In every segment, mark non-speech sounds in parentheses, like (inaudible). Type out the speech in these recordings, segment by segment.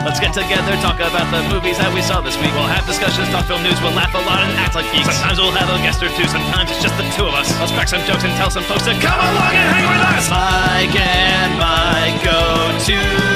Let's get together, talk about the movies that we saw this week. We'll have discussions, talk film news, we'll laugh a lot and act like geeks. Sometimes we'll have a guest or two, sometimes it's just the two of us. Let's crack some jokes and tell some folks to come along and hang with us. Mike and Mike go to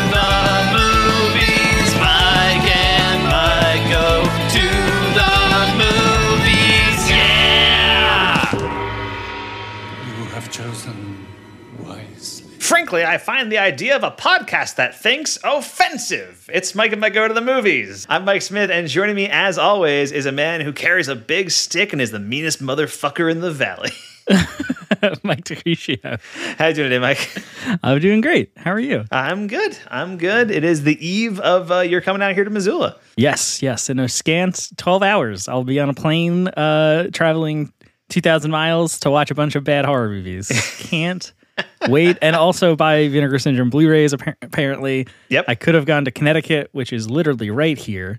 Frankly, I find the idea of a podcast that thinks offensive. It's Mike and Mike Go to the Movies. I'm Mike Smith, and joining me, as always, is a man who carries a big stick and is the meanest motherfucker in the valley. (laughs) Mike Takushia. How are you doing today, Mike? I'm doing great. How are you? I'm good. I'm good. It is the eve of uh, you're coming out here to Missoula. Yes, yes. In a scant 12 hours, I'll be on a plane uh, traveling 2,000 miles to watch a bunch of bad horror movies. (laughs) Can't wait. And also buy Vinegar Syndrome Blu rays, apparently. Yep. I could have gone to Connecticut, which is literally right here.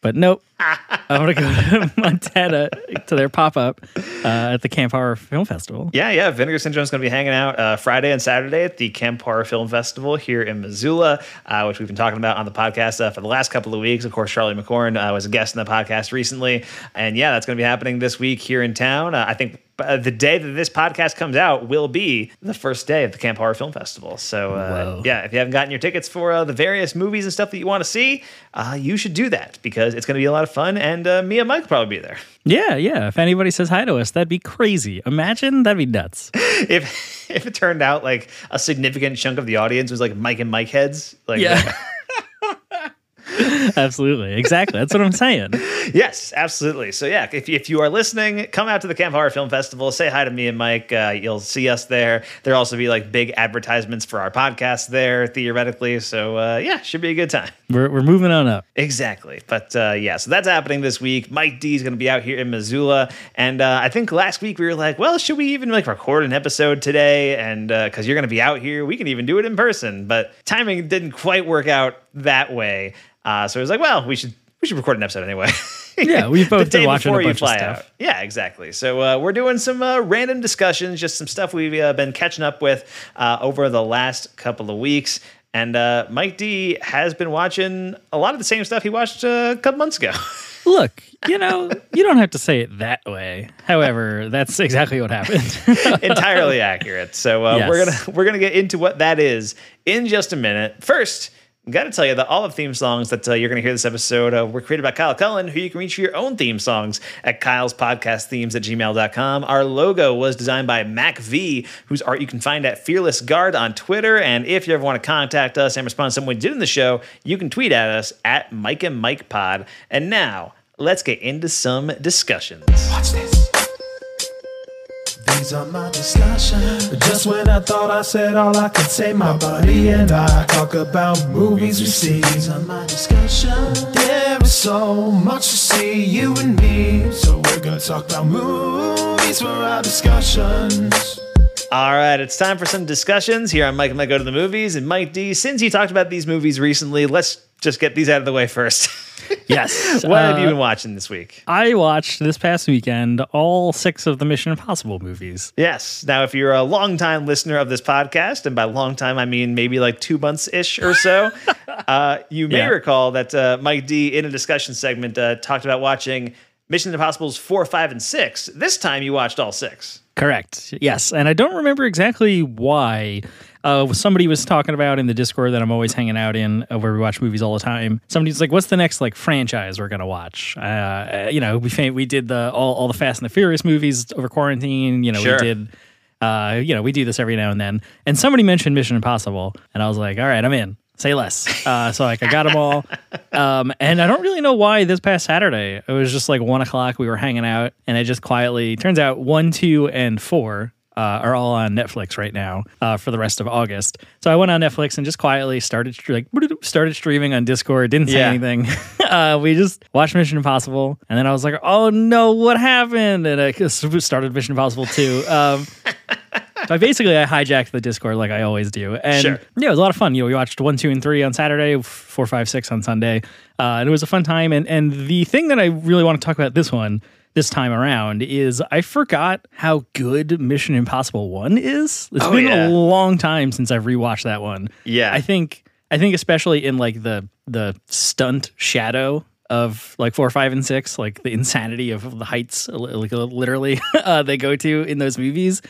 But nope. (laughs) I'm going to go to Montana to their pop up uh, at the Camp Horror Film Festival. Yeah, yeah. Vinegar Syndrome is going to be hanging out uh, Friday and Saturday at the Camp Horror Film Festival here in Missoula, uh, which we've been talking about on the podcast uh, for the last couple of weeks. Of course, Charlie McCorn uh, was a guest in the podcast recently. And yeah, that's going to be happening this week here in town. Uh, I think uh, the day that this podcast comes out will be the first day of the Camp Horror Film Festival. So, uh, yeah, if you haven't gotten your tickets for uh, the various movies and stuff that you want to see, uh, you should do that because it's going to be a lot of fun. And uh, me and Mike will probably be there. Yeah, yeah. If anybody says hi to us, that'd be crazy. Imagine that'd be nuts. (laughs) if if it turned out like a significant chunk of the audience was like Mike and Mike heads, like Yeah. (laughs) (laughs) Absolutely. Exactly. That's what I'm saying. (laughs) yes, absolutely. So yeah, if if you are listening, come out to the Camp Horror Film Festival. Say hi to me and Mike. Uh, you'll see us there. There'll also be like big advertisements for our podcast there theoretically. So uh, yeah, should be a good time. We're, we're moving on up. Exactly. But uh, yeah, so that's happening this week. Mike D is going to be out here in Missoula. And uh, I think last week we were like, well, should we even like record an episode today? And because you're going to be out here, we can even do it in person. But timing didn't quite work out that way. Uh, so I was like, well, we should we should record an episode anyway. (laughs) Yeah, we've (laughs) both been watching a you bunch of stuff. out. Yeah, exactly. So uh, we're doing some uh, random discussions, just some stuff we've uh, been catching up with uh, over the last couple of weeks. And uh, Mike D has been watching a lot of the same stuff he watched uh, a couple months ago. (laughs) Look, you know, you don't have to say it that way. However, that's exactly what happened. Entirely accurate. So uh, Yes. we're gonna we're gonna get into what that is in just a minute. First. Got to tell you that all of the theme songs that uh, you're going to hear this episode were created by Kyle Cullen, who you can reach for your own theme songs at Kyle's Podcast Themes at gmail.com. Our logo was designed by Mac V, whose art you can find at Fearless Guard on Twitter. And if you ever want to contact us and respond to something we did in the show, you can tweet at us at Mike and Mike Pod. And now, let's get into some discussions. Watch this. These are my discussions. Just when I thought I said all I could say, my buddy and I talk about movies we see. These are my discussions. There is so much to see, you and me. So we're gonna talk about movies for our discussions. All right, it's time for some discussions here on Mike and Mike Go to the Movies. And Mike D, since you talked about these movies recently, let's just get these out of the way first. (laughs) yes. (laughs) what have you uh, been watching this week? I watched this past weekend all six of the Mission Impossible movies. Yes. Now, if you're a longtime listener of this podcast, and by long time I mean maybe like two months ish or so, (laughs) uh, you may Yeah. recall that uh, Mike D in a discussion segment uh, talked about watching Mission Impossibles four, five, and six. This time you watched all six. Correct. Yes. And I don't remember exactly why. Uh, somebody was talking about in the Discord that I'm always hanging out in, uh, where we watch movies all the time. Somebody's like, "What's the next like franchise we're gonna watch?" Uh, you know, we we did the all, all the Fast and the Furious movies over quarantine. You know, Sure. we did. Uh, you know, we do this every now and then. And somebody mentioned Mission Impossible, and I was like, "All right, I'm in." Say less. Uh, so like I got them all, um, and I don't really know why. This past Saturday, it was just like one o'clock. We were hanging out, and it just quietly turns out one, two, and four uh, are all on Netflix right now uh, for the rest of August. So I went on Netflix and just quietly started like started streaming on Discord. Didn't say Yeah. anything. (laughs) uh, we just watched Mission Impossible, and then I was like, "Oh no, what happened?" And I started Mission Impossible two. Um, so I basically I hijacked the Discord like I always do, and Sure. yeah, it was a lot of fun. You know, we watched one, two, and three on Saturday, four, five, six on Sunday, uh, and it was a fun time. And and the thing that I really want to talk about this one this time around is I forgot how good Mission Impossible One is. It's Oh, been yeah. a long time since I've rewatched that one. Yeah. I think I think especially in like the the stunt shadow of like four, five, and six, like the insanity of the heights, like literally (laughs) uh, they go to in those movies.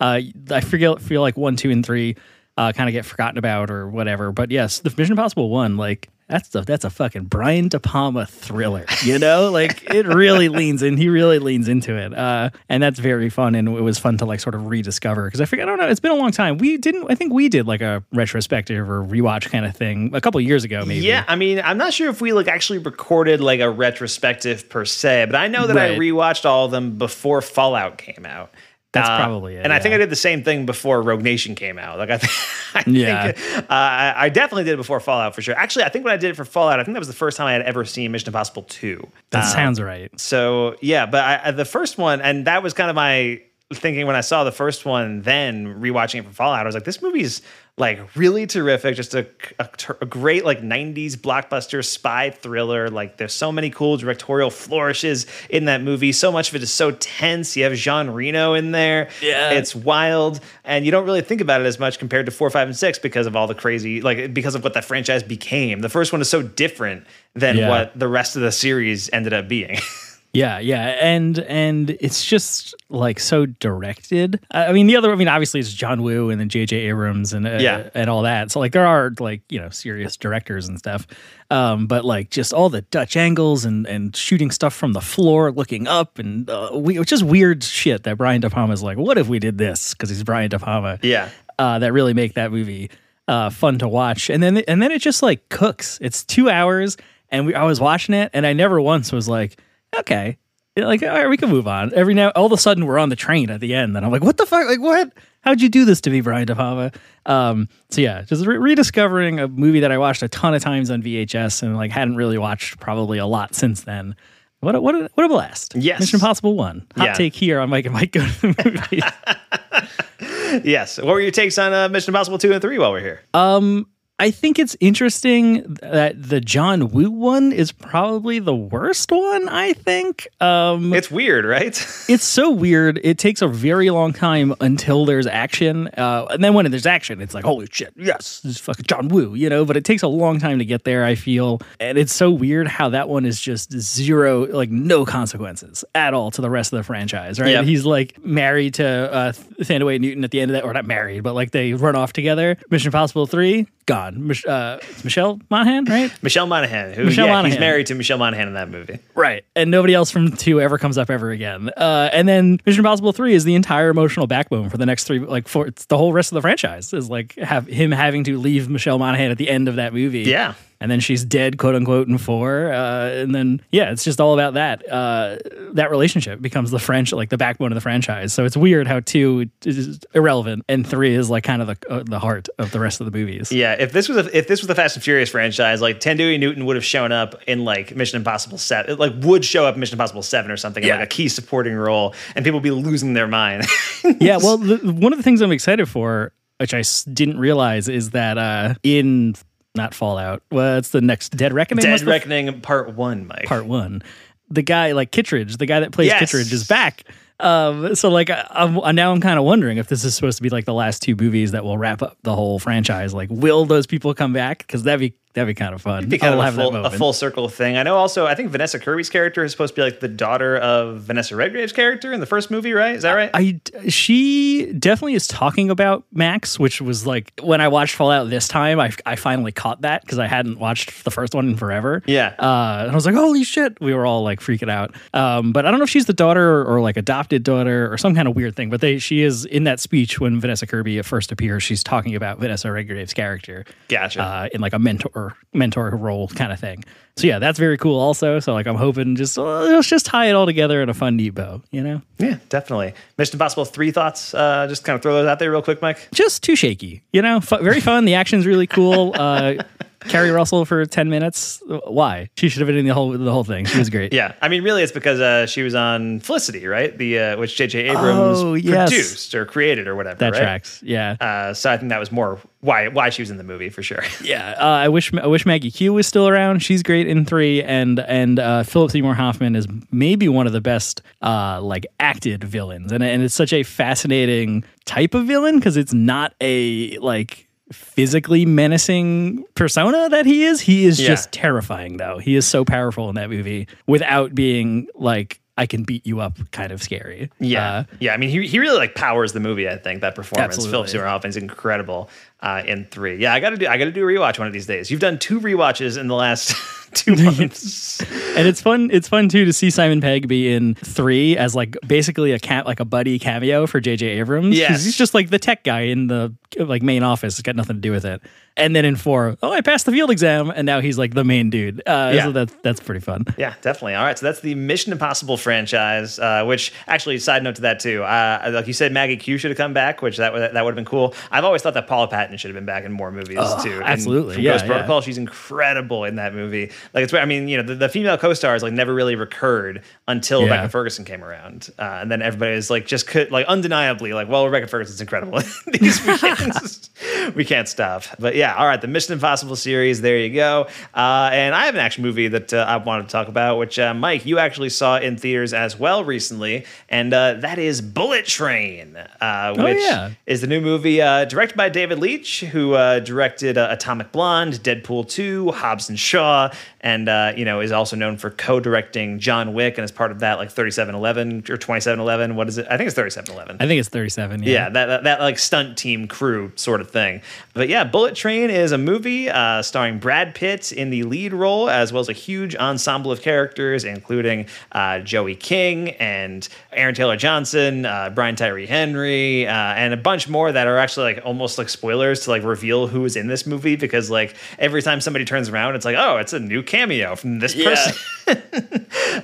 Uh, I feel feel like one, two, and three uh, kind of get forgotten about or whatever. But yes, the Mission Impossible one, like that's the, that's a fucking Brian De Palma thriller, you know? like it really (laughs) leans in. He really leans into it, uh, and that's very fun. And it was fun to like sort of rediscover because I forget. I don't know. It's been a long time. We didn't. I think we did like a retrospective or rewatch kind of thing a couple years ago, maybe. Yeah, I mean, I'm not sure if we like actually recorded like a retrospective per se, but I know that I rewatched all of them before Fallout came out. That's Uh, probably it, And I think. I did the same thing before Rogue Nation came out. Like I, th- (laughs) I Yeah. think uh, I, definitely did it before Fallout for sure. Actually, I think when I did it for Fallout, I think that was the first time I had ever seen Mission Impossible Two. That sounds right. So yeah, but I, I- the first one, and that was kind of my thinking when I saw the first one. Then rewatching it for Fallout, I was like, this movie's like really terrific. Just a, a, a great like '90s blockbuster spy thriller. Like there's so many cool directorial flourishes in that movie. So much of it is so tense. You have Jean Reno in there. Yeah. it's wild, and you don't really think about it as much compared to four, five, and six because of all the crazy like because of what that franchise became. The first one is so different than Yeah. what the rest of the series ended up being. (laughs) Yeah, yeah, and and it's just like so directed. I mean, the other, I mean, obviously it's John Woo and then J.J. Abrams and uh, Yeah. and all that. So like there are like you know serious directors and stuff, um, but like just all the Dutch angles and and shooting stuff from the floor, looking up, and uh, we just weird shit that Brian De Palma's like, what if we did this? Because he's Brian De Palma. Yeah. uh, that really make that movie uh, fun to watch. And then and then it just like cooks. It's two hours, and we, I was watching it, and I never once was like, okay, like all right, we can move on. Every now, all of a sudden, we're on the train at the end, and I'm like, what the fuck? Like what? How'd you do this to me, Brian De Palma? Um, so yeah, just re- rediscovering a movie that I watched a ton of times on VHS and like hadn't really watched probably a lot since then. What a, what a, what a blast! Yes. Mission Impossible One. Hot Yeah. take here on Mike and Mike go to the movies. (laughs) Yes. What were your takes on uh, Mission Impossible 2 and 3 while we're here? I think it's interesting that the John Woo one is probably the worst one. I think um, it's weird, right? (laughs) it's so weird. It takes a very long time until there's action, uh, and then when there's action, it's like holy shit, yes, this is fucking John Woo, you know. But it takes a long time to get there. I feel, and it's so weird how that one is just zero, like no consequences at all to the rest of the franchise. Right? Yep. He's like married to uh, Thandiwe Newton at the end of that, or not married, but like they run off together. Mission Impossible three gone. Mich- uh, it's Michelle Monaghan, right? Michelle Monaghan, who Michelle yeah, he's married to Michelle Monaghan in that movie. Right. And nobody else from two ever comes up ever again. Uh, and then Mission Impossible 3 is the entire emotional backbone for the next three, like, for it's the whole rest of the franchise is like have him having to leave Michelle Monaghan at the end of that movie. Yeah. And then she's dead, quote unquote, in four. Uh, and then, yeah, it's just all about that. Uh, that relationship becomes the French, like the backbone of the franchise. So it's weird how two is irrelevant and three is like kind of the, uh, the heart of the rest of the movies. Yeah, if this was a, if this was the Fast and Furious franchise, like Thandiwe Newton would have shown up in like Mission Impossible Seven, like would show up in Mission Impossible Seven or something, in Yeah. like a key supporting role, and people would be losing their mind. (laughs) yeah, well, the, one of the things I'm excited for, which I s- didn't realize, is that uh, in not Fallout, well, it's the next Dead Reckoning. Dead Reckoning Part One, Mike. part one. The guy like Kittredge, the guy that plays Yes. Kittredge, is back. Um, so like I, I'm, now I'm kind of wondering if this is supposed to be like the last two movies that will wrap up the whole franchise. Like, will those people come back? Because that'd be that'd be kind of fun. be kind I'll of a full, a full circle thing. I know. Also, I think Vanessa Kirby's character is supposed to be like the daughter of Vanessa Redgrave's character in the first movie, right? Is that right? I she definitely is talking about Max, which was like when I watched Fallout this time, I, I finally caught that because I hadn't watched the first one in forever. Yeah. uh, and I was like, holy shit! We were all like freaking out. Um, but I don't know if she's the daughter or, like adopted daughter or some kind of weird thing. But they she is in that speech when Vanessa Kirby first appears. She's talking about Vanessa Redgrave's character. Gotcha. Uh, in like a mentor mentor role kind of thing. So yeah, that's very cool. Also, so like I'm hoping just uh, let's just tie it all together in a fun neat bow. You know. yeah, definitely. Mission Impossible Three thoughts. Uh, just kind of throw those out there real quick, Mike. just too shaky. You know, Fu very fun. The action's really cool. Uh, Keri Russell for ten minutes. Why? She should have been in the whole the whole thing. She was great. Yeah, I mean, really, it's because uh, she was on Felicity, right? The uh, which J.J. Abrams Oh, yes. produced or created or whatever. that right? tracks. Yeah, Uh, so I think that was more why why she was in the movie for sure. (laughs) yeah. Uh, I wish I wish Maggie Q was still around. She's great in three, and and uh, Philip Seymour Hoffman is maybe one of the best uh, like acted villains, and and it's such a fascinating type of villain because it's not a like physically menacing persona that he is. He is Yeah. just terrifying, though. He is so powerful in that movie without being like I can beat you up kind of scary. Yeah, Uh, yeah. I mean, he, he really like powers the movie. I think that performance, Philip Absolutely. Seymour Hoffman's incredible uh, in three. Yeah, I got to do I got to do a rewatch one of these days. You've done two rewatches in the last (laughs) two (laughs) months. and it's fun. It's fun too to see Simon Pegg be in three as like basically a cat like a buddy cameo for J.J. Abrams. Yes. he's just like the tech guy in the like main office. It's got nothing to do with it. And then in four, oh, I passed the field exam, and now he's like the main dude. Uh, Yeah. So that's that's pretty fun. Yeah, definitely. All right, so that's the Mission Impossible franchise. Uh, which actually, side note to that too, uh, like you said, Maggie Q should have come back, which that would that would have been cool. I've always thought that Paula Patton should have been back in more movies too. Absolutely. Yeah, Ghost yeah. Protocol, she's incredible in that movie. Like it's, I mean, you know, the, the female co-stars like never really recurred until Yeah. Rebecca Ferguson came around, uh, and then everybody is like just could like undeniably like, well, Rebecca Ferguson's incredible. (laughs) These (laughs) we can't, we can't stop. But yeah, all right, the Mission Impossible series. There you go. Uh, and I have an action movie that uh, I wanted to talk about, which uh, Mike, you actually saw in theaters as well recently, and uh, that is Bullet Train, uh, which yeah. is the new movie uh, directed by David Leitch, who uh, directed uh, Atomic Blonde, Deadpool 2, Hobbs and Shaw, and uh, you know is also known for co-directing John Wick and as part of that like 3711 or 2711. What is it? I think it's 3711. I think it's thirty-seven. Yeah. Yeah, that, that that like stunt team crew sort of thing. But yeah, Bullet Train is a movie uh, starring Brad Pitt in the lead role, as well as a huge ensemble of characters, including uh, Joey King and Aaron Taylor Johnson, uh, Brian Tyree Henry, uh, and a bunch more that are actually like almost like spoilers to like reveal who is in this movie because like every time somebody turns around, it's like, oh, it's a new cameo from this person. (laughs)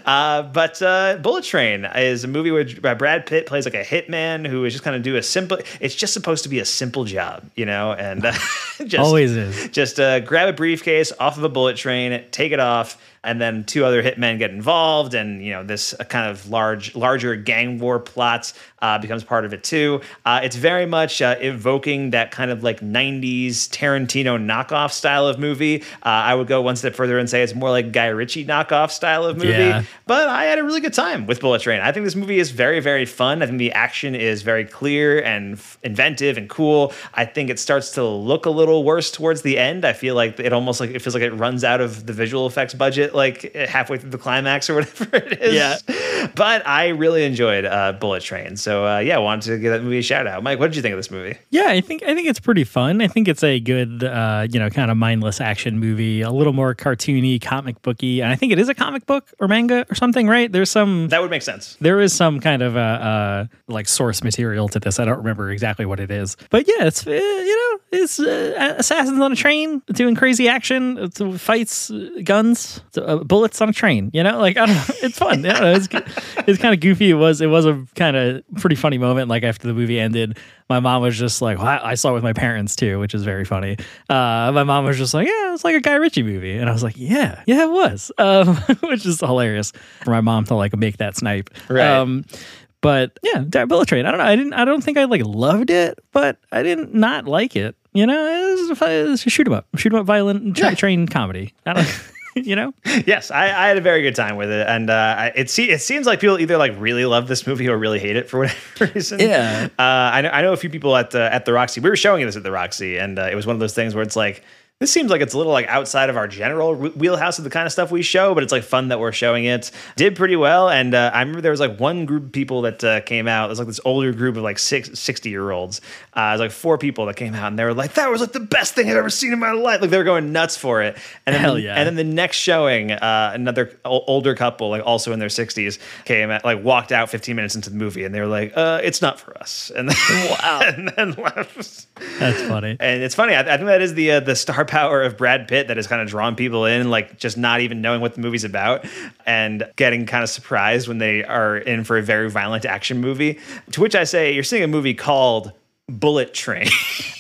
Uh, but uh, Bullet Train is a movie where Brad Pitt plays like a hitman who is just kind of do a simple. It's just supposed to be a simple job, you know, and uh, (laughs) just Always is. just uh, grab a briefcase off of a bullet train, take it off, and then two other hitmen get involved, and you know this uh, kind of large, larger gang war plot uh, becomes part of it too. Uh, it's very much uh, evoking that kind of like '90s Tarantino knockoff style of movie. Uh, I would go one step further and say it's more like Guy Ritchie knockoff style of movie. Yeah. But I had a really good time with Bullet Train. I think this movie is very, very fun. I think the action is very clear and f- inventive and cool. I think it starts to look a little worse towards the end. I feel like it almost like it feels like it runs out of the visual effects budget like halfway through the climax or whatever (laughs) it is. Yeah. But I really enjoyed uh, Bullet Train. So uh, yeah, I wanted to give that movie a shout out. Mike, what did you think of this movie? Yeah, I think I think it's pretty fun. I think it's a good, uh, you know, kind of mindless action movie, a little more cartoony, comic booky, and I think it is a comic book or manga or something, right? There's some That would make sense. there is some kind of uh, uh like source material to this. I don't remember exactly what it is, but yeah, it's uh, you know it's uh, assassins on a train doing crazy action, it's, fights, guns, uh, bullets on a train. You know, like I don't know, it's fun. I know, it's it's kind of goofy. It was it was a kind of pretty funny moment. Like after the movie ended, my mom was just like, well, I I saw it with my parents too, which is very funny. Uh, my mom was just like, yeah, it's like a Guy Ritchie movie, and I was like, yeah, yeah, it was, um, (laughs) which is hilarious for my mom to like make that snipe. Right. Um, but yeah, Bullet Train. I don't know. I didn't. I don't think I like loved it, but I didn't not like it. You know, it was, it was a shoot 'em up, shoot 'em up, violent tra- Yeah. train comedy. I don't. (laughs) (laughs) you know. yes, I, I had a very good time with it, and uh, it se- it seems like people either like really love this movie or really hate it for (laughs) whatever reason. Yeah. uh, I know I know a few people at the at the Roxy. We were showing this at the Roxy, and uh, it was one of those things where it's like. This seems like it's a little like outside of our general wheelhouse of the kind of stuff we show, but it's like fun that we're showing it. Did pretty well, and uh, I remember there was like one group of people that uh, came out. It was like this older group of like six, 60 year olds. Uh, it was like four people that came out, and they were like, "That was like the best thing I've ever seen in my life." Like they were going nuts for it. And then, Hell yeah. And then the next showing, uh, another o- older couple, like also in their 60s, came at, like walked out 15 minutes into the movie, and they were like, uh, "It's not for us," and then, wow, (laughs) and then left. That's funny. And it's funny. I, I think that is the uh, the star power of Brad Pitt that has kind of drawn people in, like just not even knowing what the movie's about, and getting kind of surprised when they are in for a very violent action movie. To which I say, you're seeing a movie called Bullet Train.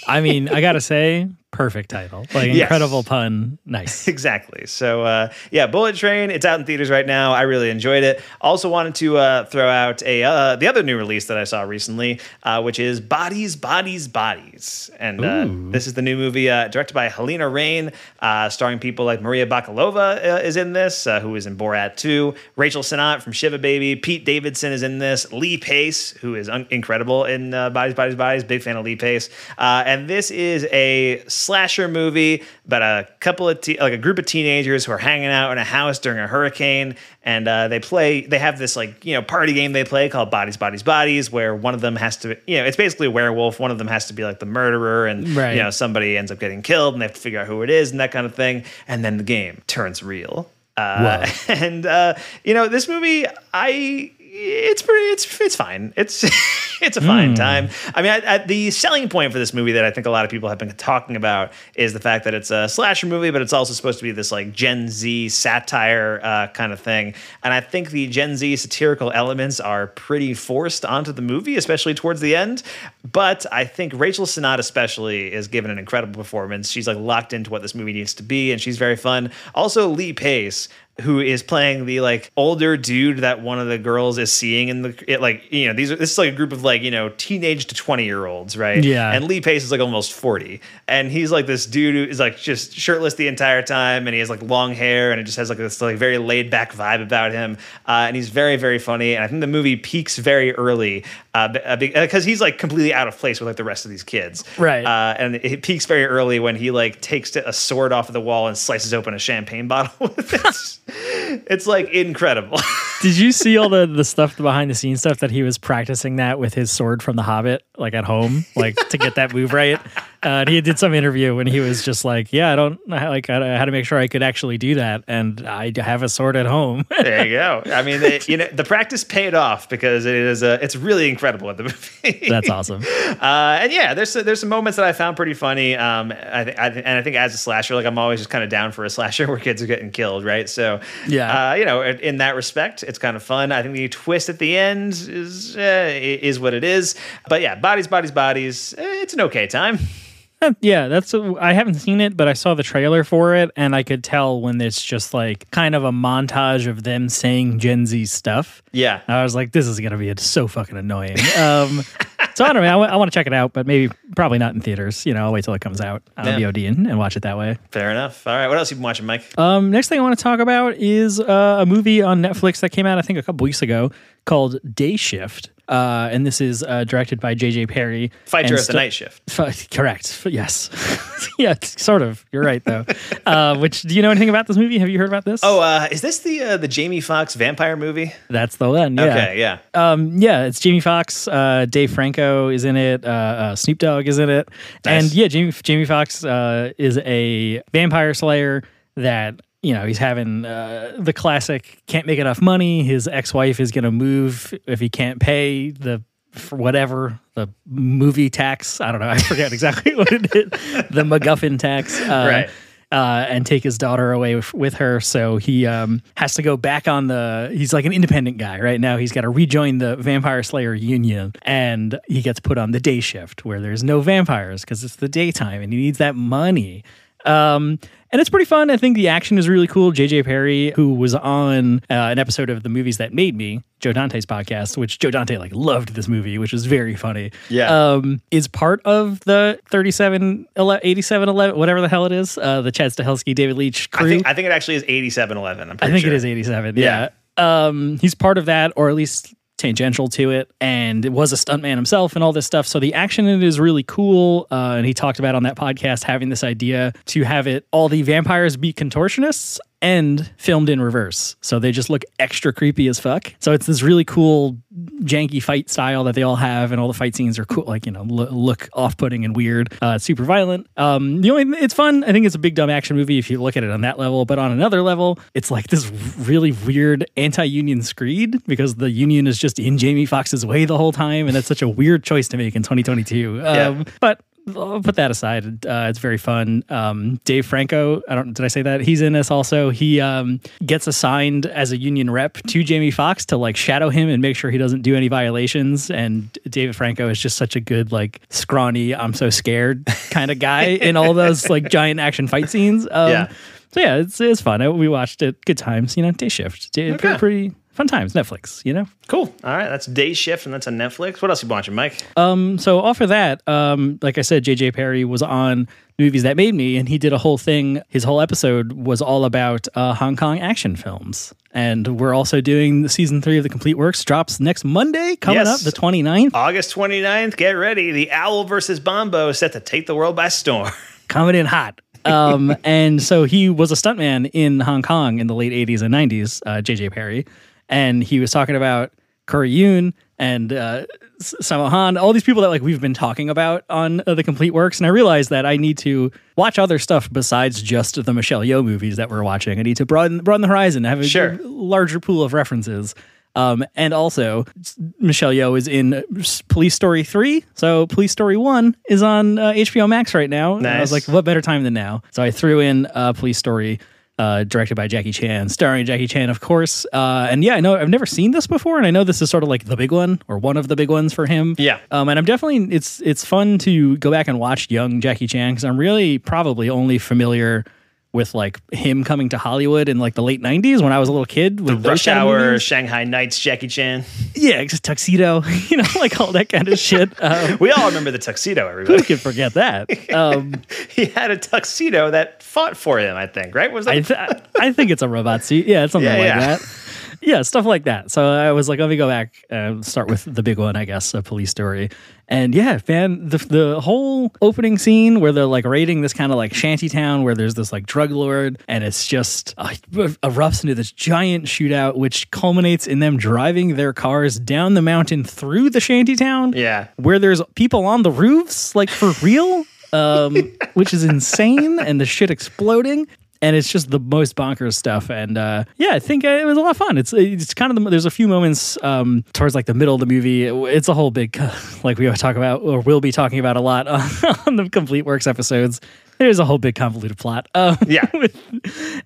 I mean, I gotta say, perfect title. Like Yes. incredible pun. Nice. (laughs) Exactly. So uh, yeah, Bullet Train. It's out in theaters right now. I really enjoyed it. Also wanted to uh, throw out a uh, the other new release that I saw recently, uh, which is Bodies, Bodies, Bodies, and uh, this is the new movie uh, directed by Halina Reijn, uh, starring people like Maria Bakalova uh, is in this, uh, who is in Borat 2. Rachel Sennott from Shiva Baby. Pete Davidson is in this. Lee Pace, who is un- incredible in uh, Bodies, Bodies, Bodies. Big fan of Lee Pace. Uh, and this is a slasher movie about a couple of te- like a group of teenagers who are hanging out in a house during a hurricane, and uh, they play. They have this like you know party game they play called Bodies, Bodies, Bodies, where one of them has to you know it's basically a werewolf. One of them has to be like the murderer, and Right. you know somebody ends up getting killed, and they have to figure out who it is and that kind of thing. And then the game turns real. Uh, (laughs) and uh, you know this movie, I it's pretty it's it's fine. It's (laughs) it's a fine time. I mean, I, I, the selling point for this movie that I think a lot of people have been talking about is the fact that it's a slasher movie, but it's also supposed to be this like Gen Z satire uh, kind of thing. And I think the Gen Z satirical elements are pretty forced onto the movie, especially towards the end. But I think Rachel Sennott especially is given an incredible performance. She's like locked into what this movie needs to be, and she's very fun. Also, Lee Pace who is playing the like older dude that one of the girls is seeing in the it, like you know these are this is like a group of like you know teenage to 20 year olds right? Yeah. and lee pace is like almost 40 and he's like this dude who is like just shirtless the entire time and he has like long hair and it just has like this like very laid back vibe about him. Uh, and he's very very funny. And i think the movie peaks very early uh, because he's like completely out of place with like the rest of these kids Right. uh, and it peaks very early when he like takes a sword off of the wall and slices open a champagne (laughs) bottle with it. it's like incredible. (laughs) Did you see all the the stuff, the behind the scenes stuff that he was practicing that with his sword from The Hobbit, like at home, like to get that move right? Uh, and he did some interview when he was just like, "Yeah, I don't like I had to make sure I could actually do that, and I have a sword at home." (laughs) there you go. I mean, it, you know, the practice paid off because it is uh, it's really incredible at the (laughs) movie. That's awesome. Uh, and yeah, there's there's some moments that I found pretty funny. Um, I, th- I th- and I think as a slasher, like I'm always just kind of down for a slasher (laughs) where kids are getting killed, right? So Yeah. uh, you know, in, in that respect, it's kind of fun. I think the twist at the end is uh, is what it is. But yeah, bodies, bodies, bodies. eh, It's an okay time. (laughs) Yeah, that's I haven't seen it, but I saw the trailer for it, and I could tell when it's just like kind of a montage of them saying Gen Z stuff. Yeah. I was like, this is gonna be so fucking annoying. Um, (laughs) so I don't know. I want to check it out, but maybe probably not in theaters. You know, I'll wait till it comes out on Yeah. VOD and, and watch it that way. Fair enough. All right. What else you been watching, Mike? Um, next thing I want to talk about is uh, a movie on Netflix that came out, I think, a couple weeks ago called Day Shift. Uh, and this is uh, directed by J.J. Perry. Fighter and at the night shift. F- correct. Yes. (laughs) yeah, sort of. You're right, though. (laughs) uh, which, do you know anything about this movie? Have you heard about this? Oh, uh, is this the uh, the Jamie Foxx vampire movie? that's the one. Yeah. Okay, yeah. Um, yeah, it's Jamie Foxx. Uh, Dave Franco is in it. Uh, uh, Snoop Dogg is in it. Nice. And yeah, Jamie Jamie Foxx uh, is a vampire slayer that you know he's having uh, the classic can't make enough money. His ex wife is going to move if he can't pay the for whatever the movie tax. I don't know. I forget (laughs) exactly what it is. The MacGuffin tax. Uh, Right. uh, and take his daughter away with, with her. So he um, has to go back on the. He's like an independent guy right now. He's got to rejoin the Vampire Slayer Union, and he gets put on the day shift where there's no vampires because it's the daytime, and he needs that money. Um, and it's pretty fun. I think the action is really cool. JJ Perry, who was on uh, an episode of the movies that made me, Joe Dante's podcast, which Joe Dante like loved this movie, which is very funny. Yeah. Um, is part of the 37, 87, 11, whatever the hell it is, uh, the Chad Stahelski, David Leitch crew. I think I think it actually is eighty seven eleven. I'm I think sure. it is 87. Yeah. Um, he's part of that, or at least tangential to it, and it was a stuntman himself and all this stuff. So the action in it is really cool. Uh, and he talked about on that podcast having this idea to have it all the vampires be contortionists and filmed in reverse. So they just look extra creepy as fuck. So it's this really cool, janky fight style that they all have, and all the fight scenes are cool, like, you know, lo- look off putting and weird. Uh, super violent. Um, the only, it's fun. I think it's a big, dumb action movie if you look at it on that level. But on another level, it's like this really weird anti union screed because the union is just in Jamie Foxx's way the whole time. And that's such a weird choice to make in 2022. Um, But I'll put that aside. Uh, it's very fun. Um, Dave Franco, I don't did I say that? He's in this also. He um, gets assigned as a union rep to Jamie Foxx to like shadow him and make sure he doesn't do any violations. And David Franco is just such a good like scrawny, I'm so scared kind of guy (laughs) in all those like giant action fight scenes. Um, Yeah. So yeah, it's it's fun. I, we watched it. Good times. You know, day shift. Day, Okay. Pretty fun times. Netflix. You know. Cool. All right, that's Day Shift, and that's on Netflix. What else you watching, Mike? Um, so off of that, um, like I said, JJ Perry was on Movies That Made Me, and he did a whole thing. His whole episode was all about uh, Hong Kong action films. And we're also doing the season three of the Complete Works drops next Monday, coming Yes. up the 29th. August 29th, get ready. The Owl versus Bombo is set to take the world by storm. (laughs) coming in hot. Um, (laughs) and so he was a stuntman in Hong Kong in the late 80s and 90s, uh, JJ Perry. And he was talking about Corey Yuen and uh, S- Sammo Han, all these people that like we've been talking about on uh, the Complete Works. And I realized that I need to watch other stuff besides just the Michelle Yeoh movies that we're watching. I need to broaden, broaden the horizon, have a Sure. larger pool of references. Um, and also, Michelle Yeoh is in Police Story 3. So, Police Story 1 is on uh, HBO Max right now. And I was like, what better time than now? So, I threw in uh, Police Story, uh, directed by Jackie Chan, starring Jackie Chan, of course. Uh, and yeah, I know I've never seen this before. And I know this is sort of like the big one or one of the big ones for him. Yeah. Um, and I'm definitely, it's, it's fun to go back and watch young Jackie Chan because I'm really probably only familiar with like him coming to Hollywood in like the late 90s when I was a little kid. With those Rush Hour, movies. Shanghai Nights, Jackie Chan. Yeah, just tuxedo, (laughs) you know, like all that kind of shit. (laughs) Um, We all remember the tuxedo, who everybody. could forget that? (laughs) Um, he had a tuxedo that fought for him, I think, right? Was that I, th- I think it's a robot suit. Yeah, it's something Yeah, like yeah. that. Yeah, stuff like that. So I was like, let me go back and start with the big one, I guess, a police story. And yeah, man, the the whole opening scene where they're like raiding this kind of like shanty town where there's this like drug lord, and it's just uh, erupts into this giant shootout, which culminates in them driving their cars down the mountain through the shanty town. Yeah. where there's people on the roofs, like for real, um, (laughs) which is insane, and the shit exploding. And it's just the most bonkers stuff, and uh, yeah, I think uh, it was a lot of fun. It's it's kind of the, there's a few moments um, towards like the middle of the movie. It's a whole big (laughs) like we talk about or will be talking about a lot on, (laughs) on the Complete Works episodes. There's a whole big convoluted plot. (laughs) Um, Yeah.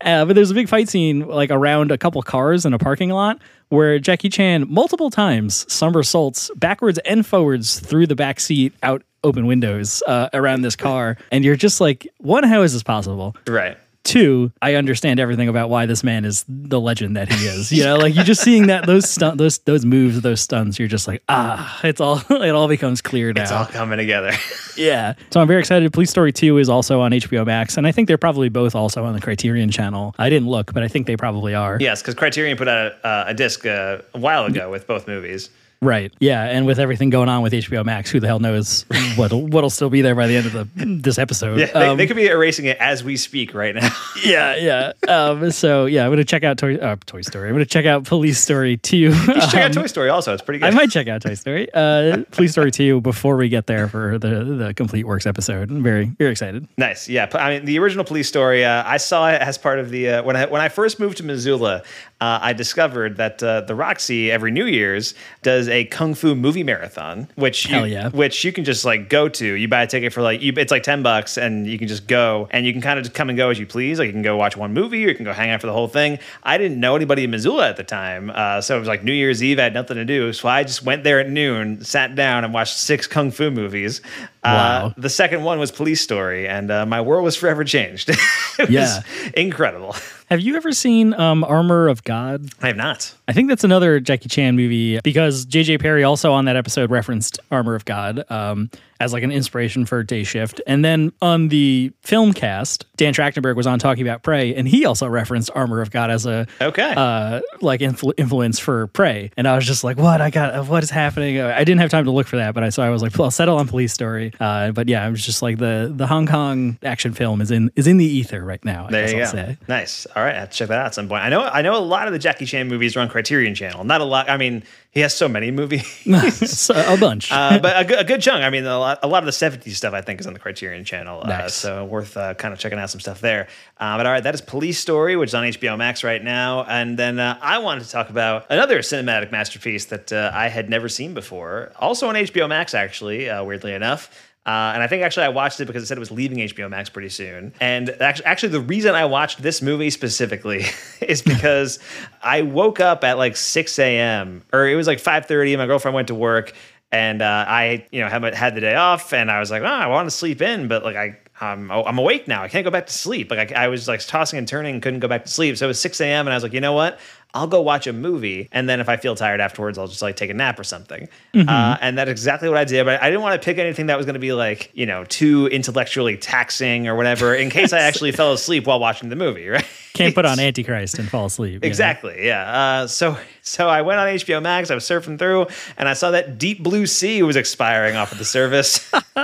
uh, but there's a big fight scene like around a couple cars in a parking lot where Jackie Chan multiple times somersaults backwards and forwards through the back seat out open windows uh, around this car, and you're just like, one, how is this possible? right? Two, I understand everything about why this man is the legend that he is. You know, like you're just seeing that those stunt, those those moves, those stunts, you're just like, ah, it's all (laughs) it all becomes clear now. It's all coming together. (laughs) Yeah. So I'm very excited. Police Story 2 is also on HBO Max, and I think they're probably both also on the Criterion channel. I didn't look, but I think they probably are. yes, because Criterion put out a, uh, a disc uh, a while ago with both movies. Right. Yeah. And with everything going on with HBO Max, who the hell knows (laughs) what'll, what'll still be there by the end of the this episode. Yeah, they, Um, they could be erasing it as we speak right now. (laughs) yeah. Yeah. Um, so, yeah, I'm going to check out Toy, uh, Toy Story. I'm going to check out Police Story 2. You should check out (laughs) Um, Toy Story also. It's pretty good. I might check out Toy Story. Uh, Police Story 2 before we get there for the, the Complete Works episode. I'm very, very excited. Nice, yeah. I mean, the original police story. Uh, I saw it as part of the uh, when I when I first moved to Missoula. Uh, I discovered that uh, the Roxy every New Year's does a kung fu movie marathon, which you, yeah. which you can just like go to. You buy a ticket for like you, it's like ten bucks, and you can just go and you can kind of just come and go as you please. Like you can go watch one movie, or you can go hang out for the whole thing. I didn't know anybody in Missoula at the time, uh, so it was like New Year's Eve. I had nothing to do, so I just went there at noon, sat down, and watched six kung fu movies. Wow. Uh, the second one was Police Story, and uh, my world was forever changed. (laughs) it Yeah. was incredible. Have you ever seen um, Armor of God? I have not. I think that's another Jackie Chan movie because JJ Perry also on that episode referenced Armor of God um, as like an inspiration for Day Shift. And then on the film cast, Dan Trachtenberg was on talking about Prey, and he also referenced Armor of God as a Okay. uh, like influ- influence for Prey. And I was just like, what? I got what is happening? I didn't have time to look for that, but I so I was like, well, I'll settle on Police Story. Uh, but yeah, I was just like the the Hong Kong action film is in is in the ether right now. I there you I'll go. say. Nice. All right, I have to check that out at some point. I know. I know a lot of the Jackie Chan movies are on Criterion Channel. Not a lot. I mean, he has so many movies, (laughs) a bunch. uh, but a good, a good chunk. I mean, a lot, a lot of the '70s stuff I think is on the Criterion Channel. Uh, so worth uh, kind of checking out some stuff there. Uh, but all right, that is Police Story, which is on HBO Max right now. And then uh, I wanted to talk about another cinematic masterpiece that uh, I had never seen before, also on HBO Max, actually. Uh, weirdly enough. Uh, and I think actually I watched it because it said it was leaving HBO Max pretty soon. And actually, actually the reason I watched this movie specifically (laughs) is because (laughs) I woke up at like 6 a.m. or it was like 5:30. My girlfriend went to work, and uh, I, you know, had, had the day off, and I was like, oh, I want to sleep in, but like I. Um, I'm awake now. I can't go back to sleep. Like I, I was like tossing and turning, couldn't go back to sleep. So it was 6 a.m. and I was like, you know what? I'll go watch a movie, and then if I feel tired afterwards, I'll just like take a nap or something. Uh, and that's exactly what I did. But I didn't want to pick anything that was going to be like you know too intellectually taxing or whatever, in case I actually fell asleep while watching the movie. (laughs) Right? Can't put on Antichrist and fall asleep. you know? Exactly. Yeah. Uh, so so I went on HBO Max. I was surfing through, and I saw that Deep Blue Sea was expiring off of the service, (laughs)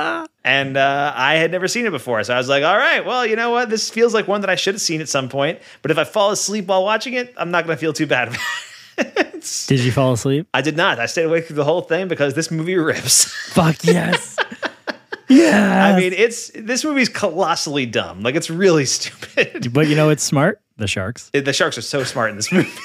and uh, I had never seen it before. So I was like, all right, well, you know what? This feels like one that I should have seen at some point. But if I fall asleep while watching it, I'm not going to feel too bad. about (laughs) it. Did you fall asleep? I did not. I stayed awake through the whole thing because this movie rips. Fuck yes. (laughs) yeah. I mean, it's this movie's colossally dumb. Like it's really (laughs) stupid. but you know it's smart. The sharks. the sharks are so smart in this movie. (laughs)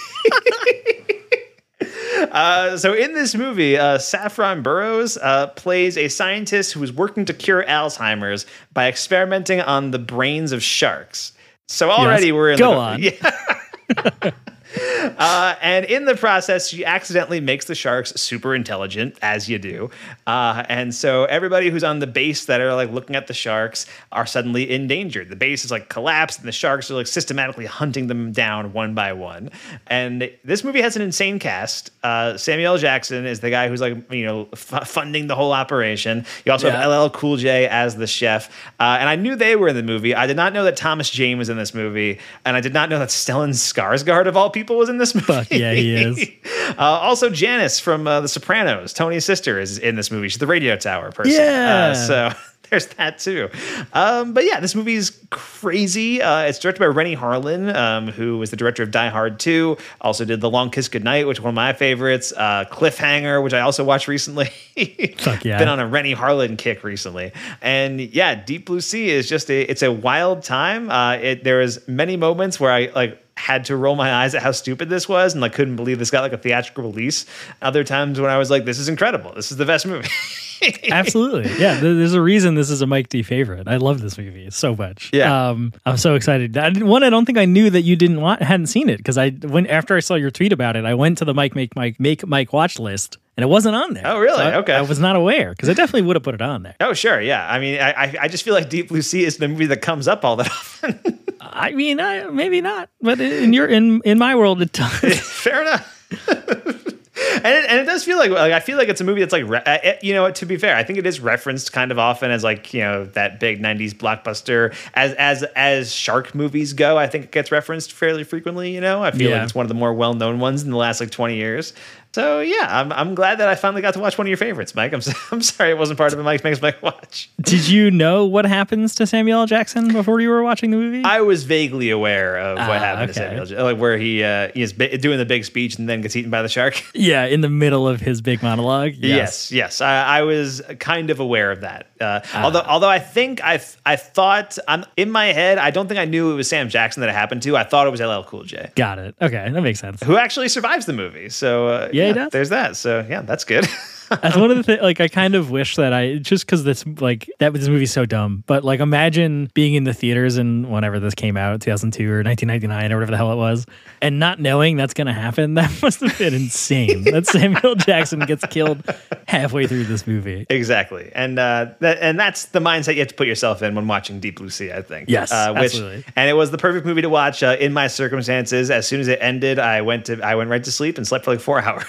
Uh, so in this movie, uh, Saffron Burrows uh, plays a scientist who is working to cure Alzheimer's by experimenting on the brains of sharks. So already Yes. we're in Go the, on. (laughs) Yeah. (laughs) Uh, and in the process, she accidentally makes the sharks super intelligent, as you do. Uh, and so everybody who's on the base that are like looking at the sharks are suddenly endangered. The base is like collapsed, and the sharks are like systematically hunting them down one by one. And this movie has an insane cast. Uh, Samuel Jackson is the guy who's like you know f- funding the whole operation. You also Yeah. have LL Cool J as the chef, uh, and I knew they were in the movie. I did not know that Thomas Jane was in this movie, and I did not know that Stellan Skarsgård of all people was in this movie. Fuck yeah, he is. (laughs) uh, also, Janice from uh, The Sopranos, Tony's sister, is in this movie. She's the radio tower person. Yeah. Uh, so. (laughs) There's that too, um, but yeah, this movie is crazy. Uh, it's directed by Renny Harlin, um, who was the director of Die Hard 2. Also did The Long Kiss Goodnight, which is one of my favorites. Uh, Cliffhanger, which I also watched recently. (laughs) Fuck yeah. Been on a Renny Harlin kick recently, and yeah, Deep Blue Sea is just a it's a wild time. Uh, it there is many moments where I like had to roll my eyes at how stupid this was and like couldn't believe this got like a theatrical release. Other times when I was like, this is incredible. This is the best movie. (laughs) Absolutely. Yeah. There's a reason this is a Mike D favorite. I love this movie so much. Yeah. Um, I'm so excited. I one, I don't think I knew that you didn't want, hadn't seen it because I, when, after I saw your tweet about it, I went to the Mike Make Mike Make Mike watch list and it wasn't on there. Oh, really? So I- Okay. I was not aware because I definitely would have put it on there. oh, sure. Yeah. I mean, I, I, I just feel like Deep Blue Sea is the movie that comes up all that (laughs) often. I mean, I, maybe not, but in your, in, in my world, it does. (laughs) Fair enough. (laughs) and, it, and it does feel like, like I feel like it's a movie that's like re- uh, you know to be fair I think it is referenced kind of often as like you know that big 90s blockbuster as as as shark movies go I think it gets referenced fairly frequently you know I feel Yeah. like it's one of the more well-known ones in the last like 20 years so yeah I'm, I'm glad that I finally got to watch one of your favorites Mike I'm, so, (laughs) I'm sorry it wasn't part of the Mike Makes Mike Watch Did you know what happens to Samuel L. Jackson before you were watching the movie? I was vaguely aware of what Ah, happened to. Samuel J- like where he uh, is doing the big speech and then gets eaten by the shark (laughs) yeah, in the middle of his big monologue. Yes, yes, I, I was kind of aware of that. Uh, Ah. although, although I think I, I thought I'm in my head. I don't think I knew it was Sam Jackson that it happened to. I thought it was LL Cool J, Got it. Okay, that makes sense. who actually survives the movie. So uh, Yeah, does. there's that. So yeah, that's good. (laughs) That's one of the things. Like, I kind of wish that I just because this like that this movie's so dumb. But like, imagine being in the theaters and whenever this came out, 2002 or 1999 or whatever the hell it was, and not knowing that's gonna happen. (laughs) That must have been insane. that (laughs) Samuel Jackson gets killed halfway through this movie. exactly, and uh, that, and that's the mindset you have to put yourself in when watching Deep Blue Sea. I think. Yes, uh, which, absolutely. And it was the perfect movie to watch uh, in my circumstances. As soon as it ended, I went to I went right to sleep and slept for like four (laughs) hours.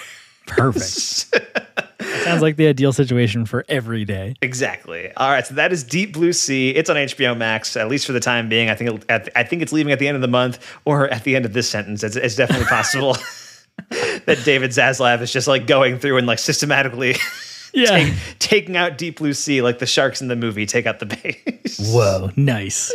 Perfect. Sounds like the ideal situation for every day. Exactly. All right, so that is Deep Blue Sea. It's on HBO Max, at least for the time being. I think it, I think it's leaving at the end of the month or at the end of this sentence. It's, it's definitely possible (laughs) (laughs) that David Zaslav is just like going through and like systematically Yeah. take- taking out Deep Blue Sea like the sharks in the movie take out the base. (laughs) Whoa, nice.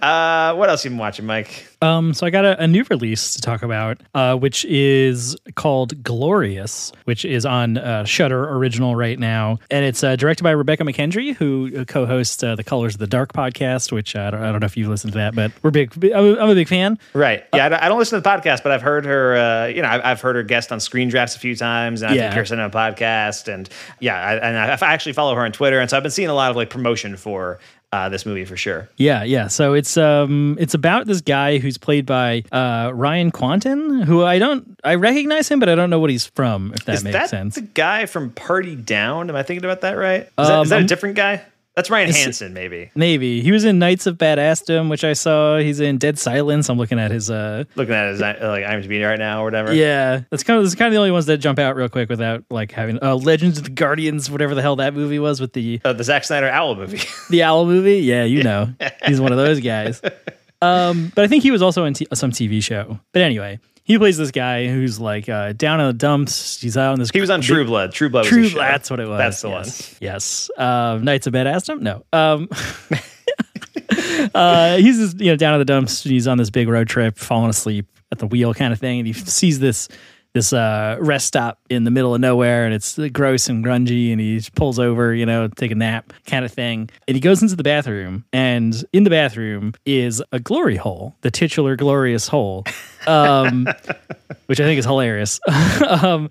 Uh, what else you been watching, Mike? Um, so I got a, a new release to talk about, uh, which is called Glorious, which is on uh, Shudder original right now, and it's uh, directed by Rebekah McKendry, who co-hosts uh, the Colors of the Dark podcast. Which uh, I, don't, I don't know if you've listened to that, but we're big. I'm a, I'm a big fan. Right. Yeah, I don't, I don't listen to the podcast, but I've heard her. Uh, you know, I've, I've heard her guest on Screen Drafts a few times, and I Yeah. think Kirsten on a podcast, and yeah, I, and I, I actually follow her on Twitter, and so I've been seeing a lot of like promotion for uh, this movie for sure. Yeah, yeah. So it's um it's about this guy who's played by uh Ryan Kwanten, who I don't I recognize him, but I don't know what he's from, if that Is makes that sense. the guy from Party Down? Am I thinking about that right? Is, that, Um, is that a different guy? That's Ryan Is- Hansen, maybe. Maybe. He was in Knights of Badassdom, which I saw. He's in Dead Silence. I'm looking at his uh Looking at his uh, like IMDb right now or whatever. yeah. That's kind of that's kind of the only ones that jump out real quick without like having uh Legends of the Guardians, whatever the hell that movie was with the Uh, the Zack Snyder Owl movie. (laughs) the owl movie. Yeah, you know. He's one of those guys. (laughs) Um, but I think he was also in t- some TV show. But anyway, he plays this guy who's like uh, down in the dumps. He's out on this. he was on True Blood. True Blood. True, that's what it was. That's the yes. one. Yes. Um, Knights of Badassdom? No. Um, (laughs) uh, he's just, you know down in the dumps. He's on this big road trip, falling asleep at the wheel, kind of thing, and he sees this this uh, rest stop in the middle of nowhere, and it's gross and grungy, and he pulls over, you know, take a nap, kind of thing, and he goes into the bathroom, and in the bathroom is a glory hole, the titular glorious hole. Um, (laughs) which I think is hilarious. (laughs) um,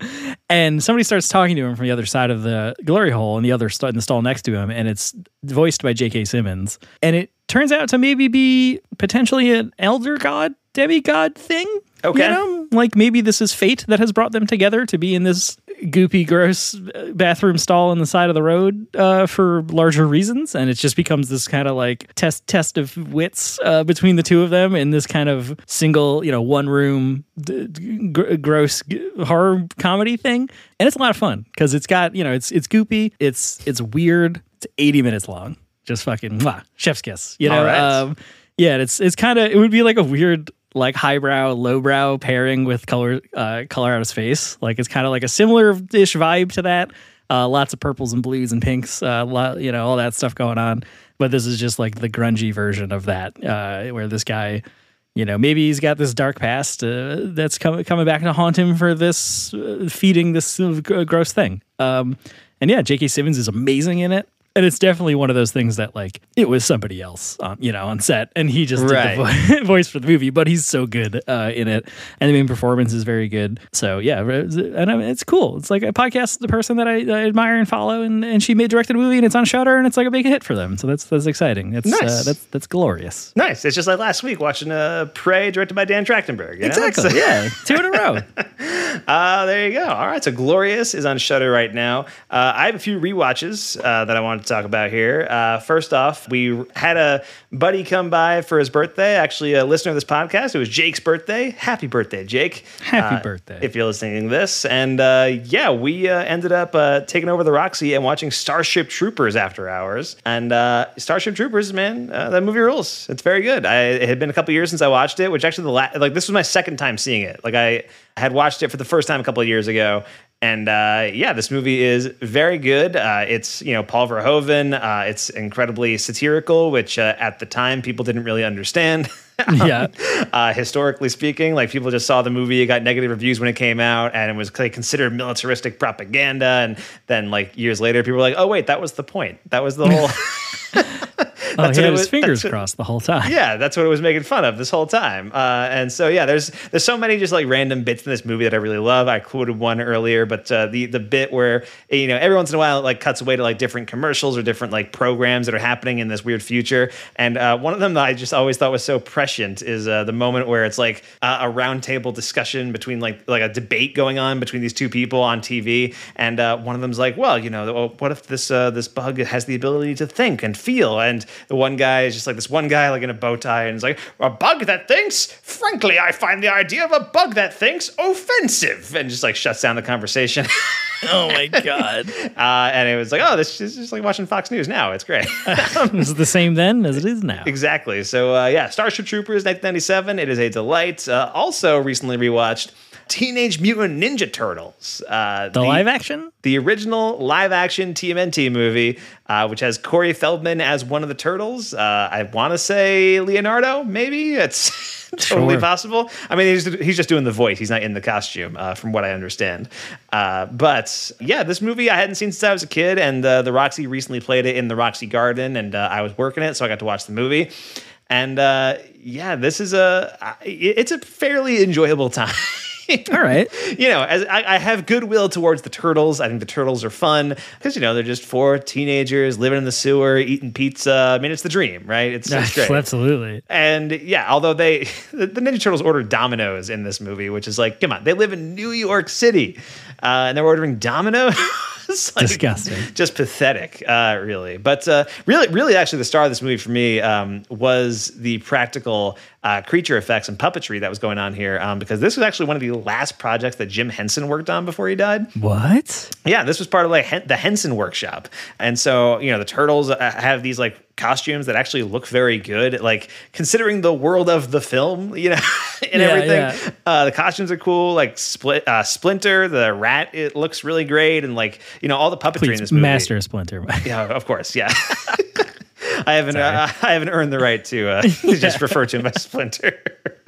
and somebody starts talking to him from the other side of the glory hole in the other st- in the stall next to him, and it's voiced by J.K. Simmons. And it turns out to maybe be potentially an elder god, demigod thing. Okay. You know, like maybe this is fate that has brought them together to be in this goopy, gross uh, bathroom stall on the side of the road uh, for larger reasons, and it just becomes this kind of like test test of wits uh, between the two of them in this kind of single, you know, one room d- gross g- horror comedy thing, and it's a lot of fun because it's got you know it's it's goopy, it's it's weird, it's eighty minutes long, just fucking mwah, chef's kiss, you know. Right. Um, yeah, it's it's kind of it would be like a weird like highbrow lowbrow pairing with color uh color out of space like it's kind of like a similar ish vibe to that. Uh lots of purples and blues and pinks uh lot, you know all that stuff going on. But this is just like the grungy version of that uh where this guy you know maybe he's got this dark past uh, that's coming coming back to haunt him for this uh, feeding this gross thing. Um and yeah j.k simmons is amazing in it and it's definitely one of those things that like it was somebody else on you know on set and he just did the vo- (laughs) voice for the movie but he's so good uh, in it. And the main performance is very good. So yeah and I mean, it's cool. It's like a podcast the person that I, I admire and follow and, and she made directed a movie and it's on Shudder and it's like a big hit for them. So that's that's exciting. That's uh, that's that's glorious. Nice. It's just like last week watching uh, Prey directed by Dan Trachtenberg. you know? exactly. Yeah. Two in a row (laughs) (laughs) Uh, there you go. All right. So Glorious is on Shudder right now. Uh, I have a few rewatches uh, that I wanted to talk about here. Uh, first off, we had a buddy come by for his birthday. Actually, a listener of this podcast. It was Jake's birthday. Happy birthday, Jake! Happy Uh, birthday. If you're listening to this, and uh, yeah, we uh, ended up uh, taking over the Roxy and watching Starship Troopers after hours. And uh, Starship Troopers, man, uh, that movie rules. It's very good. I, it had been a couple years since I watched it, which actually the la- like this was my second time seeing it. Like I had watched it for the first time a couple of years ago. And uh, yeah, this movie is very good. Uh, it's you know Paul Verhoeven. Uh, it's incredibly satirical, which uh, at the time people didn't really understand. (laughs) yeah (laughs) uh, historically speaking. Like people just saw the movie, it got negative reviews when it came out, and it was like, considered militaristic propaganda. And then like years later, people were like, "Oh wait, that was the point. That was the whole." (laughs) (laughs) oh he it had was- his fingers what- crossed the whole time yeah, that's what it was making fun of this whole time. Uh, and so yeah, there's there's so many just like random bits in this movie that I really love. I quoted one earlier, but uh, the the bit where you know every once in a while it like cuts away to like different commercials or different like programs that are happening in this weird future. And uh, one of them that I just always thought was so prescient is uh, the moment where it's like uh, a roundtable discussion between like like a debate going on between these two people on TV, and uh, one of them's like, well, you know, what if this uh, this bug has the ability to think and feel? And the one guy is just like this one guy like in a bow tie and is like, a bug that thinks? Frankly, I find the idea of a bug that thinks offensive, and just like shuts down the conversation. (laughs) oh my god (laughs) uh, and it was like, oh, this is just like watching Fox News now. It's great. (laughs) it's the same then as it is now Exactly. So uh, yeah, Starship Troopers, 1997. It is a delight. Uh, also, recently rewatched Teenage Mutant Ninja Turtles. Uh, the live action the original live action TMNT movie, uh, which has Corey Feldman as one of the turtles. Uh, I want to say Leonardo, maybe it's (laughs) totally Sure. possible. I mean, he's, he's just doing the voice. He's not in the costume, uh, from what I understand. Uh, but yeah, this movie I hadn't seen since I was a kid, and uh, the Roxy recently played it in the Roxy Garden, and uh, I was working it, so I got to watch the movie. And uh, yeah, this is a it's a fairly enjoyable (laughs) time. All right. (laughs) you know, as I, I have goodwill towards the turtles. I think the turtles are fun because you know they're just four teenagers living in the sewer, eating pizza. I mean, it's the dream, right? It's, it's great. Absolutely. And yeah, although they (laughs) the Ninja Turtles ordered Domino's in this movie, which is like, come on, they live in New York City, uh, and they're ordering Domino's. (laughs) Like Disgusting. just pathetic, uh, really. But uh, really, really, actually, the star of this movie for me um, was the practical uh, creature effects and puppetry that was going on here, um, because this was actually one of the last projects that Jim Henson worked on before he died. What? Yeah, this was part of like Hen- the Henson workshop, and so you know the turtles uh, have these like costumes that actually look very good, like considering the world of the film, you know, (laughs) and Yeah, everything. yeah. Uh, the costumes are cool. Like split uh, Splinter, the rat, it looks really great, and like you know all the puppetry in this movie. Master Splinter. (laughs) Yeah, of course. Yeah. (laughs) I haven't. Uh, I haven't earned the right to uh, just refer to him as Splinter.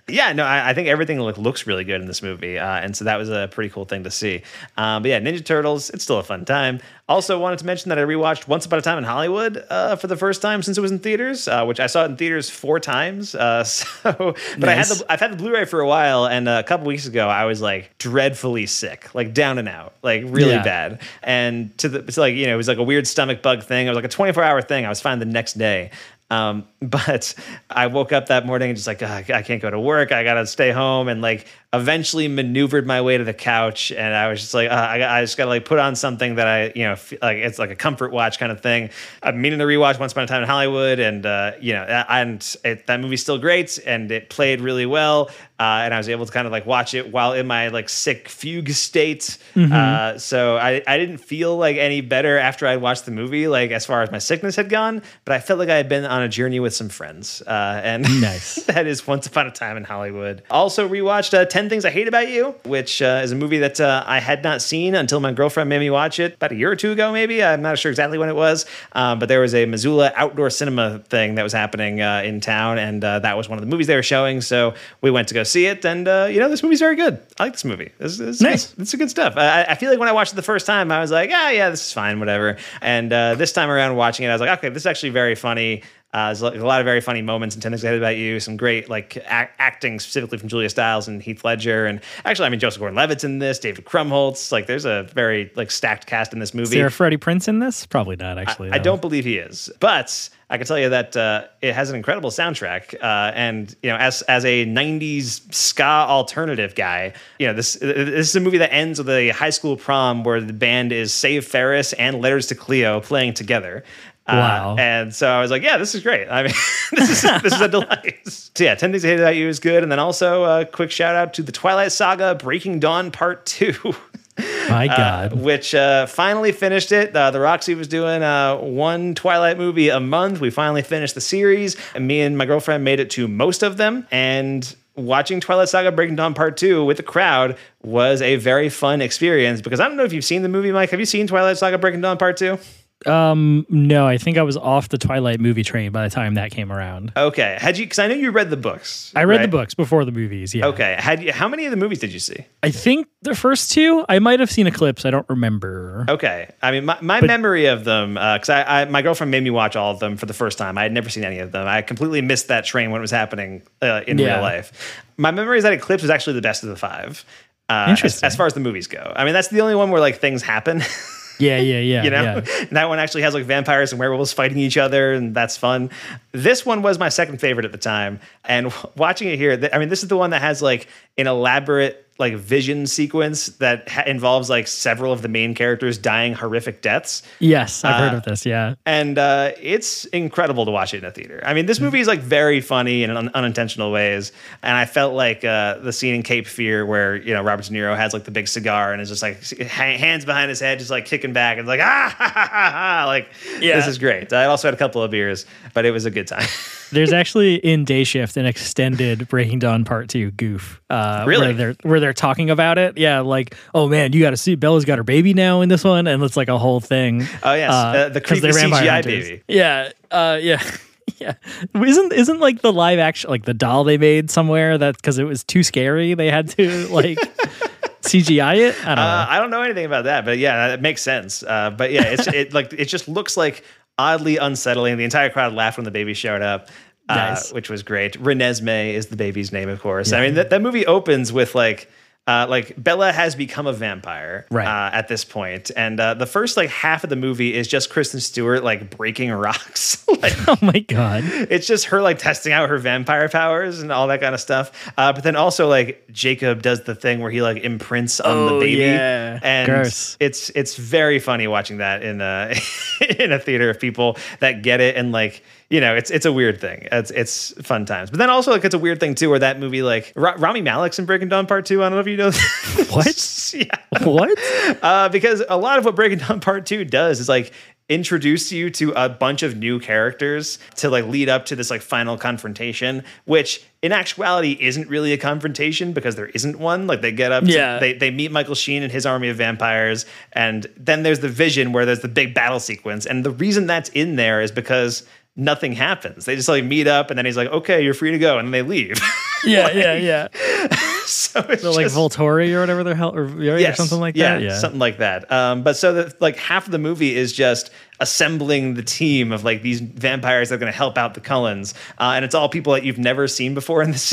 Yeah, no, I, I think everything look, looks really good in this movie, uh, and so that was a pretty cool thing to see. Um, but yeah, Ninja Turtles, it's still a fun time. Also, wanted to mention that I rewatched Once Upon a Time in Hollywood uh, for the first time since it was in theaters, uh, which I saw it in theaters four times. Uh, (laughs) so, but I had the, I've had the Blu-ray for a while, and a couple weeks ago I was like dreadfully sick, like down and out, like really Yeah. bad. And to the it's like you know it was like a weird stomach bug thing. It was like a 24 hour thing. I was fine the next day. Um, (laughs) but I woke up that morning and just like "Ugh, I can't go to work. I gotta stay home and like eventually maneuvered my way to the couch and I was just like uh, I, I just gotta like put on something that I you know f- like it's like a comfort watch kind of thing. I'm meaning to rewatch Once Upon a Time in Hollywood and uh, you know and it, that movie's still great and it played really well uh, and I was able to kind of like watch it while in my like sick fugue state. Uh, so I, I didn't feel like any better after I watched the movie, like as far as my sickness had gone, but I felt like I had been on a journey with some friends. Uh, and (laughs) Nice. that is Once Upon a Time in Hollywood. Also rewatched uh, 10 Things I Hate About You, which uh, is a movie that uh, I had not seen until my girlfriend made me watch it about a year or two ago, maybe. I'm not sure exactly when it was. Um, but there was a Missoula outdoor cinema thing that was happening uh, in town, and uh, that was one of the movies they were showing. So we went to go see it, and uh, you know, this movie's very good. I like this movie. It's, it's Nice. It's, it's good stuff. I, I feel like when I watched it the first time, I was like, ah, yeah, this is fine, whatever. And uh, this time around watching it, I was like, okay, this is actually very funny. Uh, there's a lot of very funny moments in 10 Things I Hate About You. Some great like ac- acting specifically from Julia Stiles and Heath Ledger. And actually, I mean, Joseph Gordon-Levitt's in this, David Krumholtz. Like there's a very like stacked cast in this movie. Is there a Freddie Prinze in this? Probably not, actually. I no. don't believe he is, but I can tell you that uh, it has an incredible soundtrack. Uh, and you know, as as a '90s ska alternative guy, you know, this this is a movie that ends with a high school prom where the band is Save Ferris and Letters to Cleo playing together. Uh, Wow. and so I was like, yeah, this is great. I mean, (laughs) this is this is a delight. So yeah, 10 Things I Hate About You is good. And then also a quick shout out to the Twilight Saga Breaking Dawn Part 2. (laughs) My God. which uh, finally finished it. Uh, the Roxy was doing uh, one Twilight movie a month. We finally finished the series, and me and my girlfriend made it to most of them. And watching Twilight Saga Breaking Dawn Part Two with the crowd was a very fun experience. Because I don't know if you've seen the movie, Mike. Have you seen Twilight Saga Breaking Dawn Part Two? Um, no, I think I was off the Twilight movie train by the time that came around. Okay, had you? Because I know you read the books. I read right? the books before the movies. Yeah. Okay, had you? How many of the movies did you see? I think the first two, I might have seen Eclipse. I don't remember. Okay, I mean, my, my memory of them, because I, I my girlfriend made me watch all of them for the first time. I had never seen any of them. I completely missed that train when it was happening uh, in Yeah. real life. My memory is that Eclipse was actually the best of the five. Uh, as, Interesting. as far as the movies go, I mean, that's the only one where like things happen. (laughs) Yeah, yeah, yeah. (laughs) you know, yeah. That one actually has like vampires and werewolves fighting each other, and that's fun. This one was my second favorite at the time, and w- (laughs) watching it here, I mean, this is the one that has like an elaborate like vision sequence that ha- involves like several of the main characters dying horrific deaths. Yes, I've heard Uh, of this. Yeah. and uh, it's incredible to watch it in a theater. I mean, this movie is like very funny in un- unintentional ways, and I felt like uh, the scene in Cape Fear where you know Robert De Niro has like the big cigar and is just like ha- hands behind his head, just like kicking back and like (laughs) ah ha, ha, ha, ha. like Yeah. this is great. I also had a couple of beers, but it was a good time. (laughs) There's actually in Day Shift an extended Breaking Dawn Part Two goof. Uh, Really? Where they're where they're talking about it. Yeah, like oh man, you got to see Bella's got her baby now in this one, and it's like a whole thing. Oh, yes. Uh, the 'cause creepy CGI hunters. baby. Yeah, uh, yeah. (laughs) Yeah, isn't isn't like the live action like the doll they made somewhere that because it was too scary they had to like (laughs) CGI it? I don't Uh, know. I don't know anything about that, but yeah, it makes sense. Uh, but yeah, it's it like it just looks like oddly unsettling. The entire crowd laughed when the baby showed up. Uh, which was great. Renesmee is the baby's name, of course. I mean, that, that movie opens with like uh, like Bella has become a vampire Right. uh, at this point, and uh, the first like half of the movie is just Kristen Stewart like breaking (laughs) rocks. like Oh my god. it's just her like testing out her vampire powers and all that kind of stuff. Uh, but then also like Jacob does the thing where he like imprints on Oh, the baby, yeah. and it's it's very funny watching that in a (laughs) in a theater of people that get it and like you know it's it's a weird thing. It's it's fun times. But then also like it's a weird thing too where that movie like Ra- Rami Malek's in Breaking Dawn Part Two. I don't know if you know What? (laughs) yeah What? uh, because a lot of what Breaking Dawn Part Two does is like introduce you to a bunch of new characters to like lead up to this like final confrontation, which in actuality isn't really a confrontation because there isn't one. Like they get up, to- Yeah. they they meet Michael Sheen and his army of vampires, and then there's the vision where there's the big battle sequence, and the reason that's in there is because. Nothing happens. They just like meet up, and then he's like, "Okay, you're free to go," and then they leave. (laughs) Yeah, yeah, yeah. (laughs) so it's So like just- Volturi or whatever the hell, or, or something like yeah, that. Yeah, something like that. Um, but so that like half of the movie is just assembling the team of like these vampires that are going to help out the Cullens, uh, and it's all people that you've never seen before in the (laughs)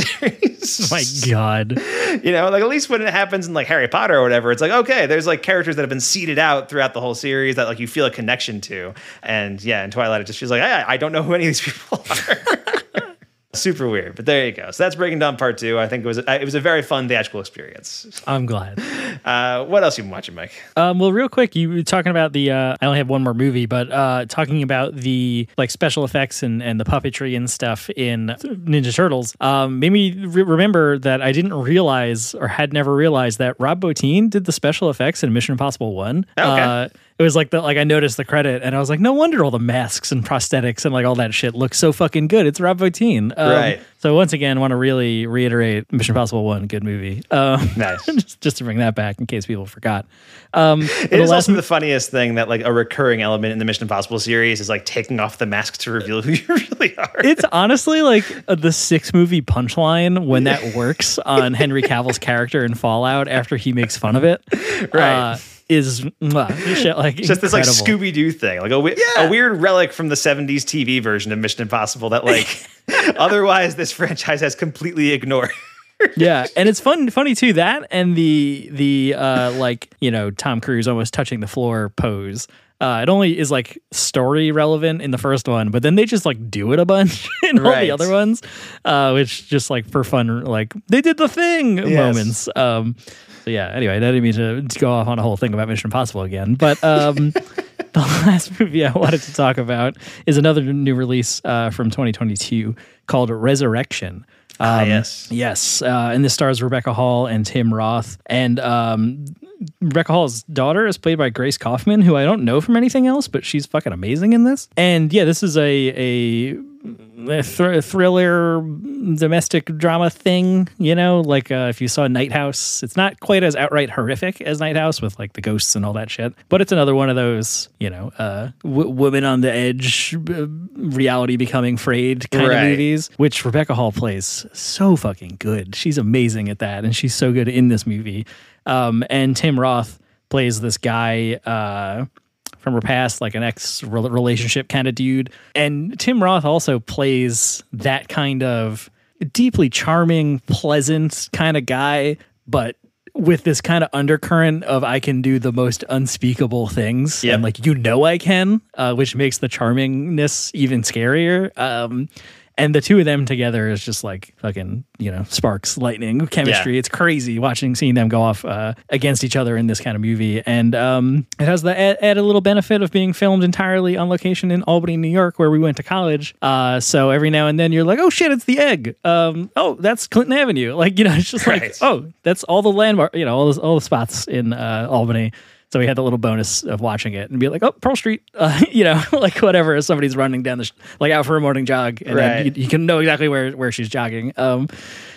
series. my god. (laughs) you know, like at least when it happens in like Harry Potter or whatever, it's like okay, there's like characters that have been seeded out throughout the whole series that like you feel a connection to, and yeah, in Twilight it just feels like I, I don't know who any of these people are. Super weird, but there you go. So that's Breaking Dawn Part Two. I think it was uh, it was a very fun theatrical experience. I'm glad. (laughs) Uh, what else you been watching, Mike? Um, well, real quick, you were talking about the. Uh, I only have one more movie, but uh, talking about the like special effects and, and the puppetry and stuff in Ninja Turtles um, made me re- remember that I didn't realize or had never realized that Rob Bottin did the special effects in Mission Impossible One. Okay. It was like the like I noticed the credit and I was like, no wonder all the masks and prosthetics and like all that shit looks so fucking good. It's Rob Bottin. Um, Right. So once again, want to really reiterate Mission Impossible One, good movie. Um, (laughs) Nice. just, just to bring that back in case people forgot. Um, It is also the funniest thing that like a recurring element in the Mission Impossible series is like taking off the mask to reveal who (laughs) you really are. it's (laughs) honestly like uh, the six movie punchline when that works on Henry Cavill's character in Fallout after he makes fun of it. Right. Uh, is mwah, like just this like. Scooby Doo thing, like a, we- a weird relic from the '70s TV version of Mission Impossible that like (laughs) otherwise this franchise has completely ignored. (laughs) yeah, and it's fun, funny too. That and the the uh, like you know Tom Cruise almost touching the floor pose. Uh, it only is like story relevant in the first one, but then they just like do it a bunch (laughs) in all Right. the other ones, uh, which just like for fun, like they did the thing moments. Um, so yeah. Anyway, I didn't mean to, go off on a whole thing about Mission Impossible again, but um, (laughs) the last movie I wanted to talk about is another new release uh, from 2022 called Resurrection. Ah, Um, yes. Yes, uh, and this stars Rebecca Hall and Tim Roth, and um, Rebecca Hall's daughter is played by Grace Kaufman, who I don't know from anything else, but she's fucking amazing in this. And yeah, this is a a, a thr- thriller domestic drama thing. You know, like uh, if you saw Night House, it's not quite as outright horrific as Night House with like the ghosts and all that shit, but it's another one of those you know, uh, w- woman on the edge, uh, reality becoming frayed kind Right. of movies which Rebecca Hall plays so fucking good. She's amazing at that, and she's so good in this movie. Um, and Tim Roth plays this guy uh, from her past, like an ex relationship kind of dude. And Tim Roth also plays that kind of deeply charming, pleasant kind of guy, but with this kind of undercurrent of I can do the most unspeakable things Yep. and like you know I can, uh, which makes the charmingness even scarier. Um, and the two of them together is just like fucking you know sparks, lightning, chemistry. Yeah. It's crazy watching seeing them go off uh, against each other in this kind of movie, and um, it has the add, added little benefit of being filmed entirely on location in Albany, New York, where we went to college. Uh, so every now and then you're like, oh shit, it's the egg. Um, oh, that's Clinton Avenue. Like you know, it's just like oh, that's all the landmark, you know, all the, all the spots in uh, Albany. So we had the little bonus of watching it and be like, oh, Pearl Street, (laughs) uh, you know, (laughs) like whatever. Somebody's running down the, sh- like out for a morning jog, and Right. you, you can know exactly where, where she's jogging. Um,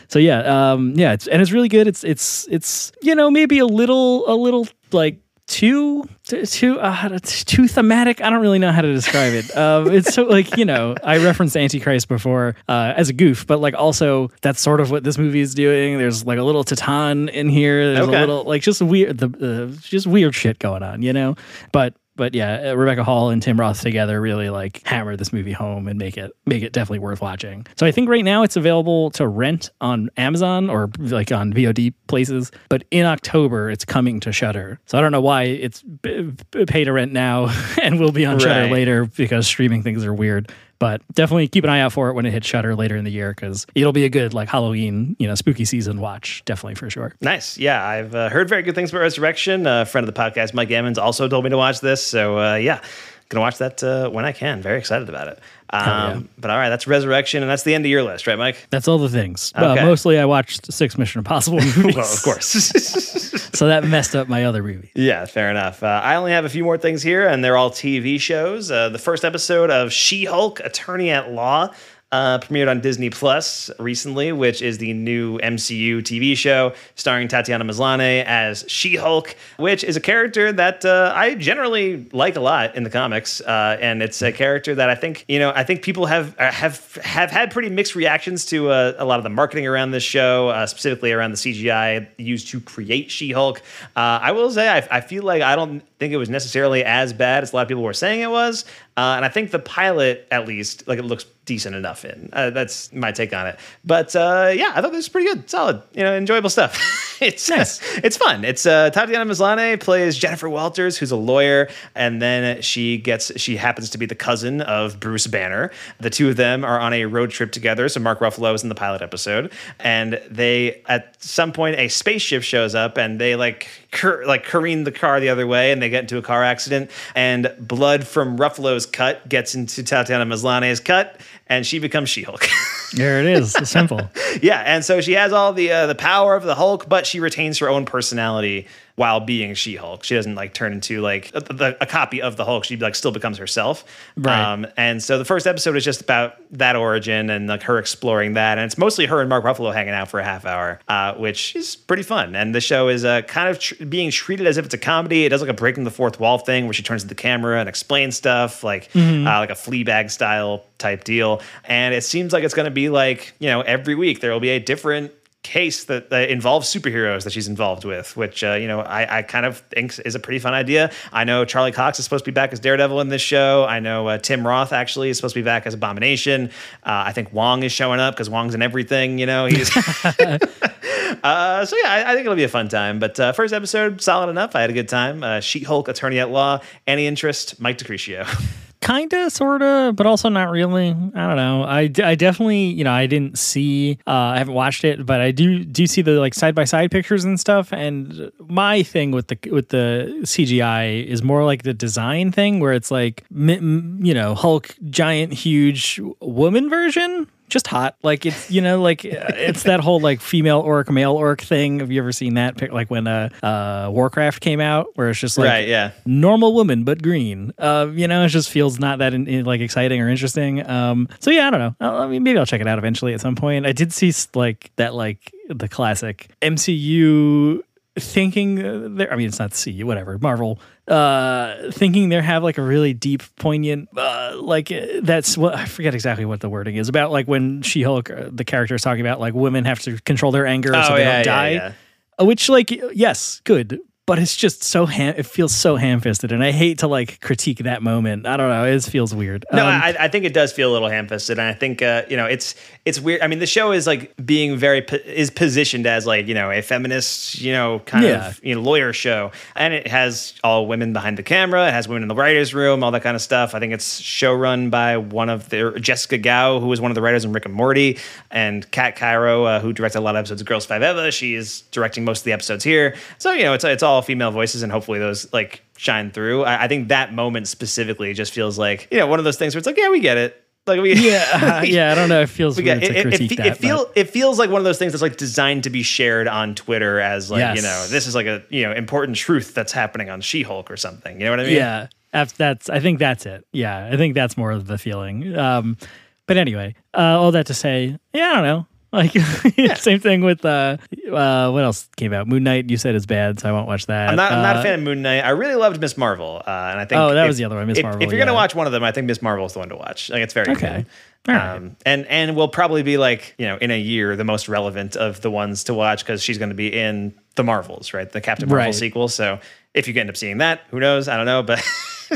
so yeah, um, yeah, it's, and it's really good. It's, it's, it's, you know, maybe a little, a little like too, too, too, uh, too thematic. I don't really know how to describe it. (laughs) Um, it's so like, you know, I referenced Antichrist before uh, as a goof, but like also that's sort of what this movie is doing. There's like a little Titane in here. There's Okay. a little like just weird, the uh, just weird shit going on, you know. But but yeah, uh, Rebecca Hall and Tim Roth together really like hammer this movie home and make it make it definitely worth watching. So I think right now it's available to rent on Amazon or like on VOD places, but in October it's coming to Shudder. So I don't know why it's b- b- pay to rent now (laughs) and will be on Shudder later because streaming things are weird. But definitely keep an eye out for it when it hits Shudder later in the year because it'll be a good like Halloween, you know, spooky season watch. Definitely for sure. Nice. Yeah, I've uh, heard very good things about Resurrection. A friend of the podcast, Mike Ammons, also told me to watch this. So, uh, yeah, gonna watch that uh, when I can. Very excited about it. Um, yeah. But all right, that's Resurrection, and that's the end of your list, right, Mike? That's all the things. Okay. Uh, mostly I watched six Mission Impossible (laughs) movies. Well, of course. (laughs) so that messed up my other movie. Yeah, fair enough. Uh, I only have a few more things here, and they're all TV shows. Uh, the first episode of She Hulk, Attorney at Law. Uh, premiered on Disney Plus recently, which is the new MCU TV show starring Tatiana Maslany as She Hulk, which is a character that uh, I generally like a lot in the comics, uh, and it's a character that I think you know I think people have uh, have have had pretty mixed reactions to uh, a lot of the marketing around this show, uh, specifically around the CGI used to create She Hulk. I will say I, I feel like I don't think it was necessarily as bad as a lot of people were saying it was, uh, and I think the pilot at least like it looks decent enough in. Uh, that's my take on it. But uh, yeah, I thought this was pretty good, solid, you know, enjoyable stuff. (laughs) it's Nice. (laughs) it's fun. It's uh, Tatiana Maslany plays Jennifer Walters, who's a lawyer, and then she gets she happens to be the cousin of Bruce Banner. The two of them are on a road trip together. So Mark Ruffalo is in the pilot episode, and they at some point a spaceship shows up, and they like cur- like careen the car the other way, and they get into a car accident, and blood from Ruffalo's cut gets into Tatiana Maslany's cut, and she becomes She-Hulk. (laughs) There it is. Simple. (laughs) Yeah, and so she has all the uh, the power of the Hulk, but she retains her own personality while being She-Hulk. She doesn't like turn into like a, the, a copy of the Hulk. She like still becomes herself. Right. Um, and so the first episode is just about that origin and like her exploring that, and it's mostly her and Mark Ruffalo hanging out for a half hour, uh, which is pretty fun. And the show is uh, kind of tr- being treated as if it's a comedy. It does like a breaking the fourth wall thing where she turns to the camera and explains stuff like Mm-hmm. uh, like a Fleabag style type deal. And it seems like it's going to be like you know every week there will be a different case that, that involves superheroes that she's involved with, which uh, you know I, I kind of think is a pretty fun idea. I know Charlie Cox is supposed to be back as Daredevil in this show. I know uh, Tim Roth actually is supposed to be back as Abomination. Uh, I think Wong is showing up because Wong's in everything. You know he's. (laughs) (laughs) Uh, so yeah, I, I think it'll be a fun time. But uh, first episode, solid enough. I had a good time. Uh, She-Hulk, Attorney at Law. Any interest? Mike DeCrucio. (laughs) Kinda, sorta, but also not really. I don't know. I, I definitely, you know, I didn't see, uh, I haven't watched it, but I do do see the like side by side pictures and stuff. And my thing with the with the CGI is more like the design thing, where it's like, you know, Hulk, giant, huge woman version. Just hot, like it's you know, like (laughs) it's that whole like female orc, male orc thing. Have you ever seen that? Like when uh, uh, Warcraft came out, where it's just like right? Yeah. normal woman but green uh you know it just feels not that in, in, like exciting or interesting um so yeah i don't know I, I mean maybe i'll check it out eventually at some point i did see like that like the classic mcu thinking uh, there i mean it's not c whatever marvel uh thinking they have like a really deep poignant uh like uh, that's what i forget exactly what the wording is about like when she-hulk uh, the character is talking about like women have to control their anger so Oh, they yeah, don't yeah, die yeah. Which like yes good but it's just so ham it feels so ham-fisted and i hate to like critique that moment i don't know it feels weird No, Um, I, I think it does feel a little ham-fisted, and I think uh, you know it's it's weird. I mean, the show is like being very po- is positioned as like you know a feminist, you know, kind Yeah. of you know lawyer show, and it has all women behind the camera. It has women in the writers' room, all that kind of stuff. I think it's show run by one of the Jessica Gao, who was one of the writers in Rick and Morty, and Kat Coiro, uh, who directed a lot of episodes of Girls Five Eva. She is directing most of the episodes here, so you know it's it's all female voices, and hopefully those like shine through. I, I think that moment specifically just feels like you know one of those things where it's like, yeah, we get it. Like we yeah (laughs) yeah i don't know it feels we weird it. It, critique it, that it feel it feels like one of those things that's like designed to be shared on Twitter as like you know this is like a you know important truth that's happening on She Hulk or something. You know what I mean? yeah that's i think that's it yeah i think that's more of the feeling um but anyway uh all that to say yeah i don't know like (laughs) same thing with uh uh what else came out moon knight you said is bad so i won't watch that I'm not, I'm not Uh, a fan of Moon Knight. I really loved Miss Marvel, uh, and I think Oh, that if- was the other one, Miss if, Marvel, If you're gonna watch one of them, I think Miss Marvel is the one to watch. Like it's very Okay. cool. Right. Um, and and will probably be like you know in a year the most relevant of the ones to watch because she's going to be in the Marvels, right? The Captain Marvel Right. sequel. So if you end up seeing that, who knows? I don't know, but (laughs)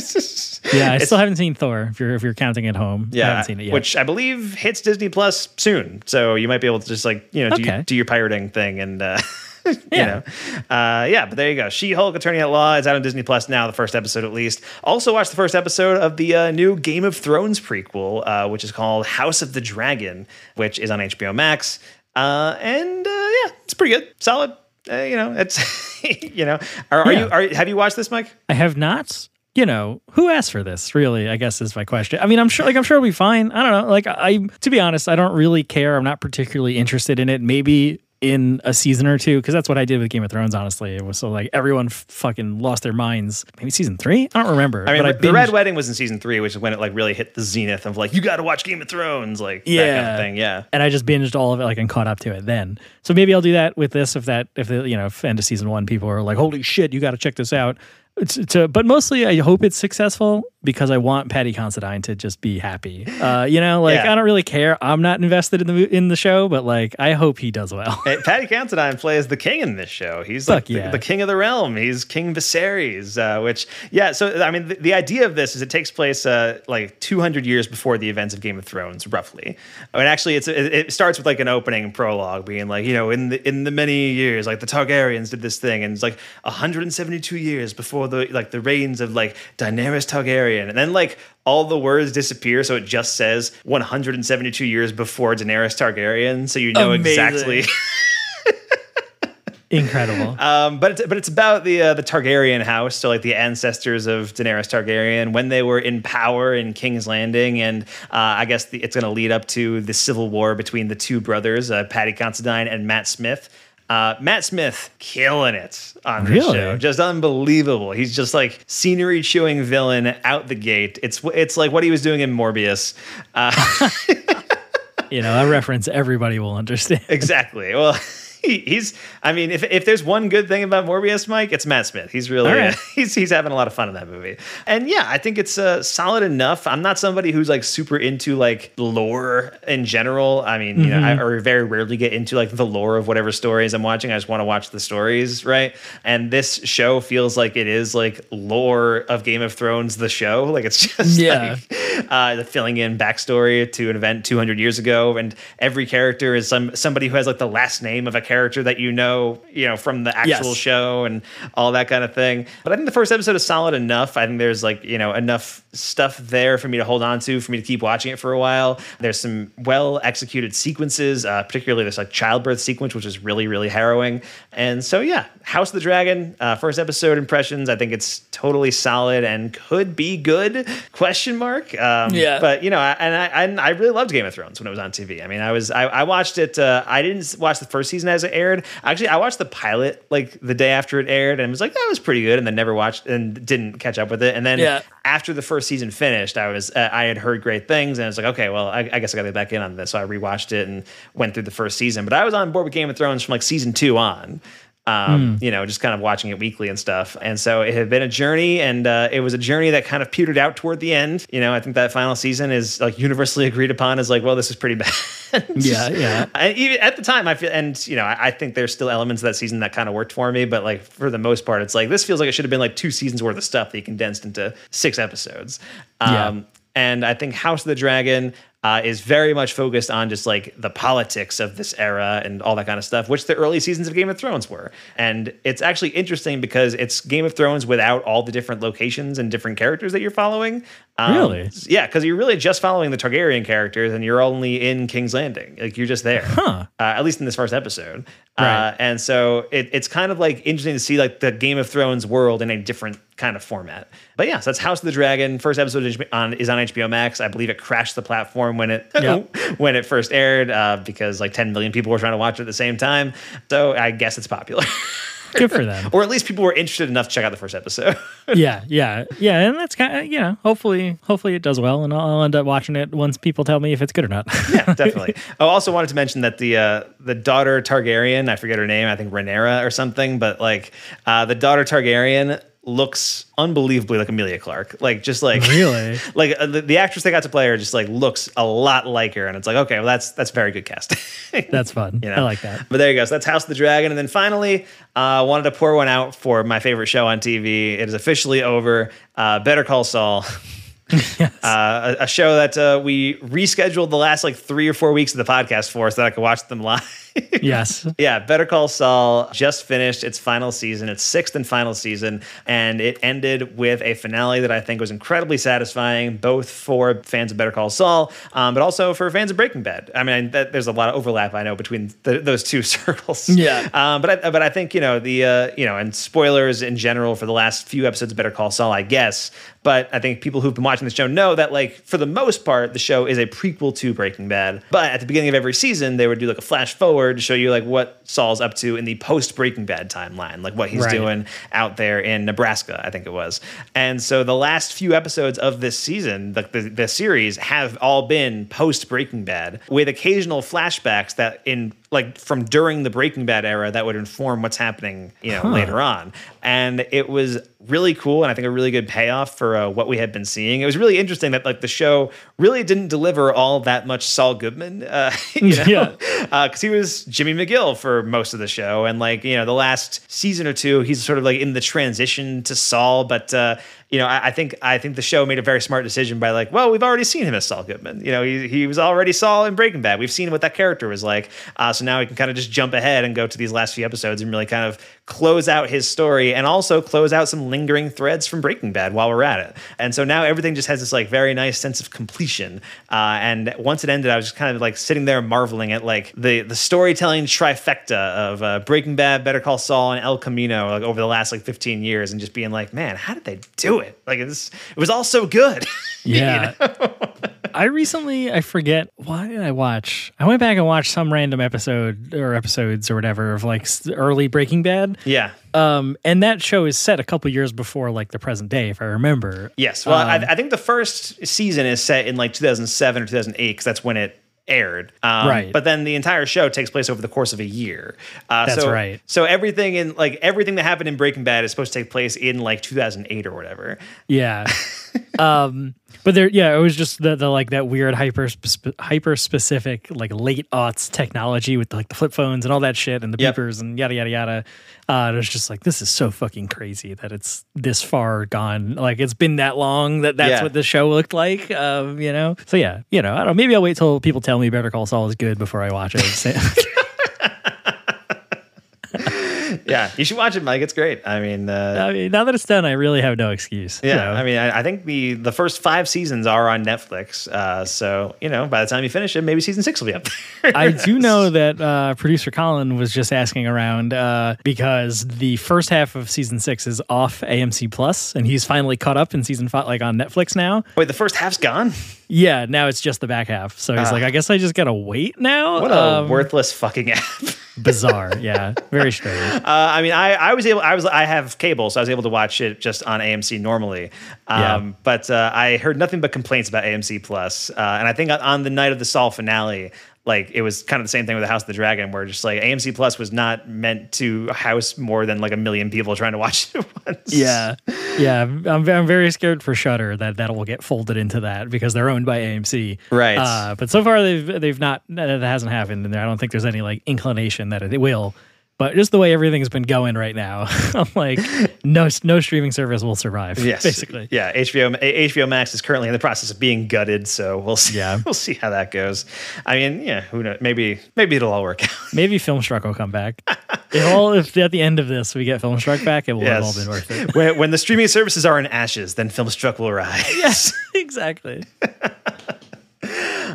Yeah, I still haven't seen Thor. If you're if you're counting at home, yeah, I haven't seen it yet. which I believe hits Disney Plus soon. So you might be able to just like you know do, Okay. do your pirating thing and. Uh, (laughs) (laughs) You Yeah. know, uh, yeah, but there you go. She-Hulk: Attorney at Law is out on Disney Plus now. The first episode, at least. Also, watch the first episode of the uh, new Game of Thrones prequel, uh, which is called House of the Dragon, which is on HBO Max. Uh, and uh, yeah, it's pretty good, solid. Uh, you know, it's (laughs) you know, are, are Yeah. you are, have you watched this, Mike? I have not. You know, who asked for this? Really, I guess is my question. I mean, I'm sure, like, I'm sure it'll be fine. I don't know. Like, I, to be honest, I don't really care. I'm not particularly interested in it. Maybe in a season or two, because that's what I did with Game of Thrones. Honestly, it was so like everyone f- fucking lost their minds. Maybe season three. I don't remember. I mean, but the Red Wedding was in season three, which is when it like really hit the zenith of like you got to watch Game of Thrones, like that kind Yeah. of thing. Yeah, and I just binged all of it, like, and caught up to it then. So maybe I'll do that with this if that, if the, you know, if end of season one, people are like, holy shit, you got to check this out. It's, to, but mostly I hope it's successful because I want Paddy Considine to just be happy. Uh, you know, like Yeah. I don't really care. I'm not invested in the in the show, but like I hope he does well. Hey, Paddy (laughs) Considine plays the king in this show. He's Fuck like the, yeah. the king of the realm. He's King Viserys, uh, which yeah. So I mean, the, the idea of this is it takes place uh, like 200 years before the events of Game of Thrones, roughly. And actually, it's it, it starts with like an opening prologue, being like you know in the in the many years like the Targaryens did this thing, and it's like 172 years before the like the reigns of like Daenerys Targaryen, and then like all the words disappear, so it just says 172 years before Daenerys Targaryen, so you know Amazing. exactly. (laughs) Incredible. Um, but it's, but it's about the uh, the Targaryen house, so like the ancestors of Daenerys Targaryen when they were in power in King's Landing, and uh, I guess the, it's going to lead up to the civil war between the two brothers, uh, Paddy Considine and Matt Smith. Uh, Matt Smith killing it on this Really? show, just unbelievable. He's just like scenery chewing villain out the gate. It's it's like what he was doing in Morbius. Uh, (laughs) you know, a reference everybody will understand. exactly. Well, (laughs) he's. I mean, if if there's one good thing about Morbius, Mike, it's Matt Smith. He's really All right. (laughs) he's he's having a lot of fun in that movie. And yeah, I think it's uh, solid enough. I'm not somebody who's like super into like lore in general. I mean, you know, I or very rarely get into like the lore of whatever stories I'm watching. I just want to watch the stories, right? And this show feels like it is like lore of Game of Thrones, the show. (laughs) Like it's just Yeah. like uh, the filling in backstory to an event 200 years ago, and every character is some somebody who has like the last name of a character that you know, you know, from the actual Yes. show and all that kind of thing. But I think the first episode is solid enough. I think there's like you know enough stuff there for me to hold on to, for me to keep watching it for a while. There's some well executed sequences, uh, particularly this like childbirth sequence, which is really really harrowing. And so yeah, House of the Dragon, uh, first episode impressions. I think it's totally solid and could be good. Question mark. Um, Yeah. but you know, I, and I and I really loved Game of Thrones when it was on TV. I mean, I was I, I watched it. Uh, I didn't watch the first season as it aired. Actually, I watched the pilot like the day after it aired, and was like, that was pretty good. And then never watched and didn't catch up with it. And then Yeah. after the first season finished, I was uh, I had heard great things, and I was like, okay, well, I, I guess I got to get back in on this. So I rewatched it and went through the first season. But I was on board with Game of Thrones from like season two on. Um, You know, just kind of watching it weekly and stuff. And so it had been a journey, and uh, it was a journey that kind of petered out toward the end. You know, I think that final season is like universally agreed upon as like, well, this is pretty (laughs) bad. Yeah, yeah. And even at the time, I feel, and you know, I, I think there's still elements of that season that kind of worked for me, but like for the most part, it's like this feels like it should have been like two seasons worth of stuff that you condensed into six episodes. Um, Yeah. And I think House of the Dragon uh, is very much focused on just like the politics of this era and all that kind of stuff, which the early seasons of Game of Thrones were. And it's actually interesting because it's Game of Thrones without all the different locations and different characters that you're following. Um, Really? Yeah, because you're really just following the Targaryen characters and you're only in King's Landing. Like you're just there. Huh. Uh, at least in this first episode. Uh, Right. and so it, it's kind of like interesting to see like the Game of Thrones world in a different kind of format. But yeah, so that's House of the Dragon. First episode is on is on HBO Max. I believe it crashed the platform when it Yep. when it first aired uh, because like 10 million people were trying to watch it at the same time. So I guess it's popular. Good for them. (laughs) or at least people were interested enough to check out the first episode. (laughs) yeah, yeah, yeah, and that's kind of you know, hopefully, hopefully it does well, and I'll, I'll end up watching it once people tell me if it's good or not. (laughs) yeah, definitely. I also wanted to mention that the uh, the daughter Targaryen, I forget her name, I think Rhaenyra or something, but like uh, the daughter Targaryen looks unbelievably like Emilia Clarke. Like just like Really? (laughs) like uh, the, the actress they got to play her just like looks a lot like her, and it's like okay, well that's that's very good casting. (laughs) That's fun. You know? I like that. But there you go. So that's House of the Dragon. And then finally, uh, wanted to pour one out for my favorite show on TV. It is officially over. Uh, Better Call Saul. (laughs) uh, a, a show that uh, we rescheduled the last like three or four weeks of the podcast for so that I could watch them live. (laughs) Yes. Yeah, Better Call Saul just finished its final season, its sixth and final season, and it ended with a finale that I think was incredibly satisfying, both for fans of Better Call Saul, um, but also for fans of Breaking Bad. I mean, that, there's a lot of overlap I know between the, those two (laughs) circles. Yeah. Um, but I, but I think you know the uh, you know and spoilers in general for the last few episodes of Better Call Saul, I guess. But I think people who've been watching the show know that like for the most part, the show is a prequel to Breaking Bad. But at the beginning of every season, they would do like a flash forward to show you like what Saul's up to in the post Breaking Bad timeline, like what he's Right. doing out there in Nebraska, I think it was. And so the last few episodes of this season, like the, the series, have all been post Breaking Bad with occasional flashbacks that in like from during the Breaking Bad era that would inform what's happening, you know, later on. And it was really cool and I think a really good payoff for uh, what we had been seeing. It was really interesting that like the show really didn't deliver all that much Saul Goodman, uh, (laughs) you know, (laughs) Yeah. because he was Jimmy McGill for most of the show, and like you know, the last season or two, he's sort of like in the transition to Saul. But uh, you know, I, I think I think the show made a very smart decision by like, well, we've already seen him as Saul Goodman. You know, he he was already Saul in Breaking Bad. We've seen what that character was like. Uh, so now we can kind of just jump ahead and go to these last few episodes and really kind of close out his story and also close out some lingering threads from Breaking Bad while we're at it. And so now everything just has this like very nice sense of completion. Uh, and once it ended, I was just kind of like sitting there marveling at like the the storytelling trifecta of uh, Breaking Bad, Better Call Saul, and El Camino like over the last like 15 years, and just being like, man, how did they do it? Like it's it was all so good. (laughs) Yeah. (laughs) I recently, I forget, why did I watch? I went back and watched some random episode or episodes or whatever of like early Breaking Bad. yeah. Um, and that show is set a couple years before like the present day, if I remember. Yes. Well, Um, I, I think the first season is set in like 2007 or 2008 because that's when it aired. Um, Right. But then the entire show takes place over the course of a year. Uh, That's so, right. So everything in like everything that happened in Breaking Bad is supposed to take place in like 2008 or whatever. Yeah. (laughs) um, but there, yeah, it was just the, the like that weird hyper spe- hyper specific like late aughts technology with like the flip phones and all that shit and the Yep. beepers and yada yada yada. Uh, it was just like this is so fucking crazy that it's this far gone. Like it's been that long that that's Yeah. what the show looked like. Um, you know. So yeah, you know, I don't. Maybe I'll wait till people tell me Better Call Saul is good before I watch it. (laughs) (laughs) Yeah, you should watch it, Mike. It's great. I mean, uh, I mean, now that it's done, I really have no excuse. yeah, So, I mean, I, I think the the first five seasons are on Netflix. Uh, so you know, by the time you finish it, maybe season six will be up there. I do (laughs) know that uh, producer Colin was just asking around uh, because the first half of season six is off AMC Plus, and he's finally caught up in season five, like on Netflix now. Wait, the first half's gone. Yeah, now it's just the back half. So he's like, I guess I just gotta wait now. Ah. What a Um, worthless fucking (laughs) app. Bizarre. Yeah, very strange. (laughs) Uh, I mean, I, I was able. I was. I have cable, so I was able to watch it just on AMC normally. Um, Yeah. But uh, I heard nothing but complaints about AMC Plus, uh, and I think on the night of the Saul finale, like it was kind of the same thing with the House of the Dragon, where just like AMC Plus was not meant to house more than like a million people trying to watch (laughs) it at once. Yeah, yeah. I'm, I'm very scared for Shudder that that will get folded into that because they're owned by AMC. Right. Uh, but so far they've they've not that hasn't happened, and I don't think there's any like inclination that it will. But just the way everything's been going right now, (laughs) I'm like, no no streaming service will survive. Yes. basically. Yeah. HBO HBO Max is currently in the process of being gutted, so we'll see. Yeah. (laughs) We'll see how that goes. I mean, yeah. Who knows? Maybe maybe it'll all work out. Maybe Filmstruck will come back. if all if at the end of this we get Filmstruck back, it will have all been worth it. (laughs) when, when the streaming services are in ashes, then Filmstruck will rise. Yes, exactly.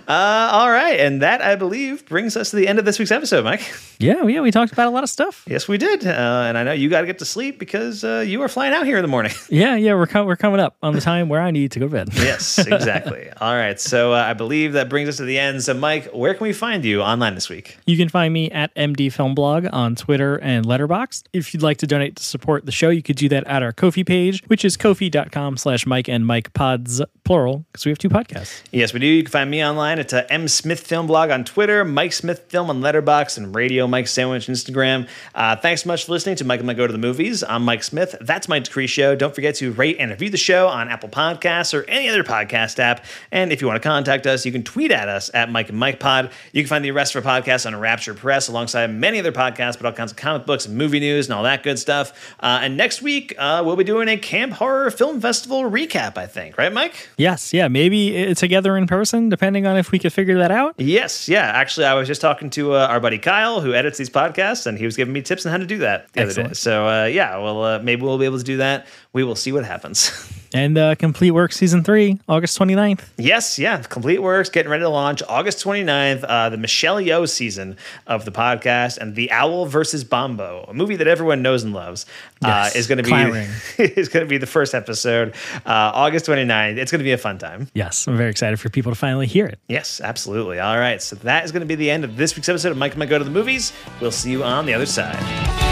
Uh, all right, and that I believe brings us to the end of this week's episode, Mike. Yeah, yeah. We talked about a lot of stuff. Yes, we did, uh, and I know you got to get to sleep because uh, you are flying out here in the morning. (laughs) Yeah, yeah. We're com- we're coming up on the time where I need to go to bed. (laughs) yes, exactly. all right, so uh, I believe that brings us to the end. So, Mike, where can we find you online this week? You can find me at MD Film Blog on Twitter and Letterboxd. If you'd like to donate to support the show, you could do that at our Kofi page, which is kofi.com slash Mike and Mike Pods, plural, because we have two podcasts. Yes, we do. You can find me online online at uh, M Smith Film Blog on Twitter, Mike Smith Film on Letterboxd, and Radio Mike Sandwich Instagram. Uh, thanks so much for listening to Mike and Mike Go to the Movies. I'm Mike Smith. That's Mike Decree Show. Don't forget to rate and review the show on Apple Podcasts or any other podcast app. And if you want to contact us, you can tweet at us at Mike and Mike Pod. You can find the rest of our podcasts on Rapture Press alongside many other podcasts, but all kinds of comic books and movie news and all that good stuff. Uh, and next week, uh, we'll be doing a Camp Horror Film Festival recap, I think. Right, Mike? Yes, yeah, maybe together in person, depending on if we could figure that out. Yes, yeah. Actually, I was just talking to uh, our buddy Kyle, who edits these podcasts, and he was giving me tips on how to do that the other day. Excellent. So, uh, yeah, well, uh, maybe we'll be able to do that. We will see what happens. (laughs) And uh, Complete Works Season 3, August 29th. yes, yeah. Complete Works getting ready to launch August 29th, uh, the Michelle Yeoh season of the podcast, and The Owl versus Bombo, a movie that everyone knows and loves, uh, is going to be (laughs) is going to be the first episode, uh, August 29th. It's going to be a fun time. Yes, I'm very excited for people to finally hear it. Yes, absolutely. All right. So that is going to be the end of this week's episode of Mike and Mike Go to the Movies. We'll see you on the other side.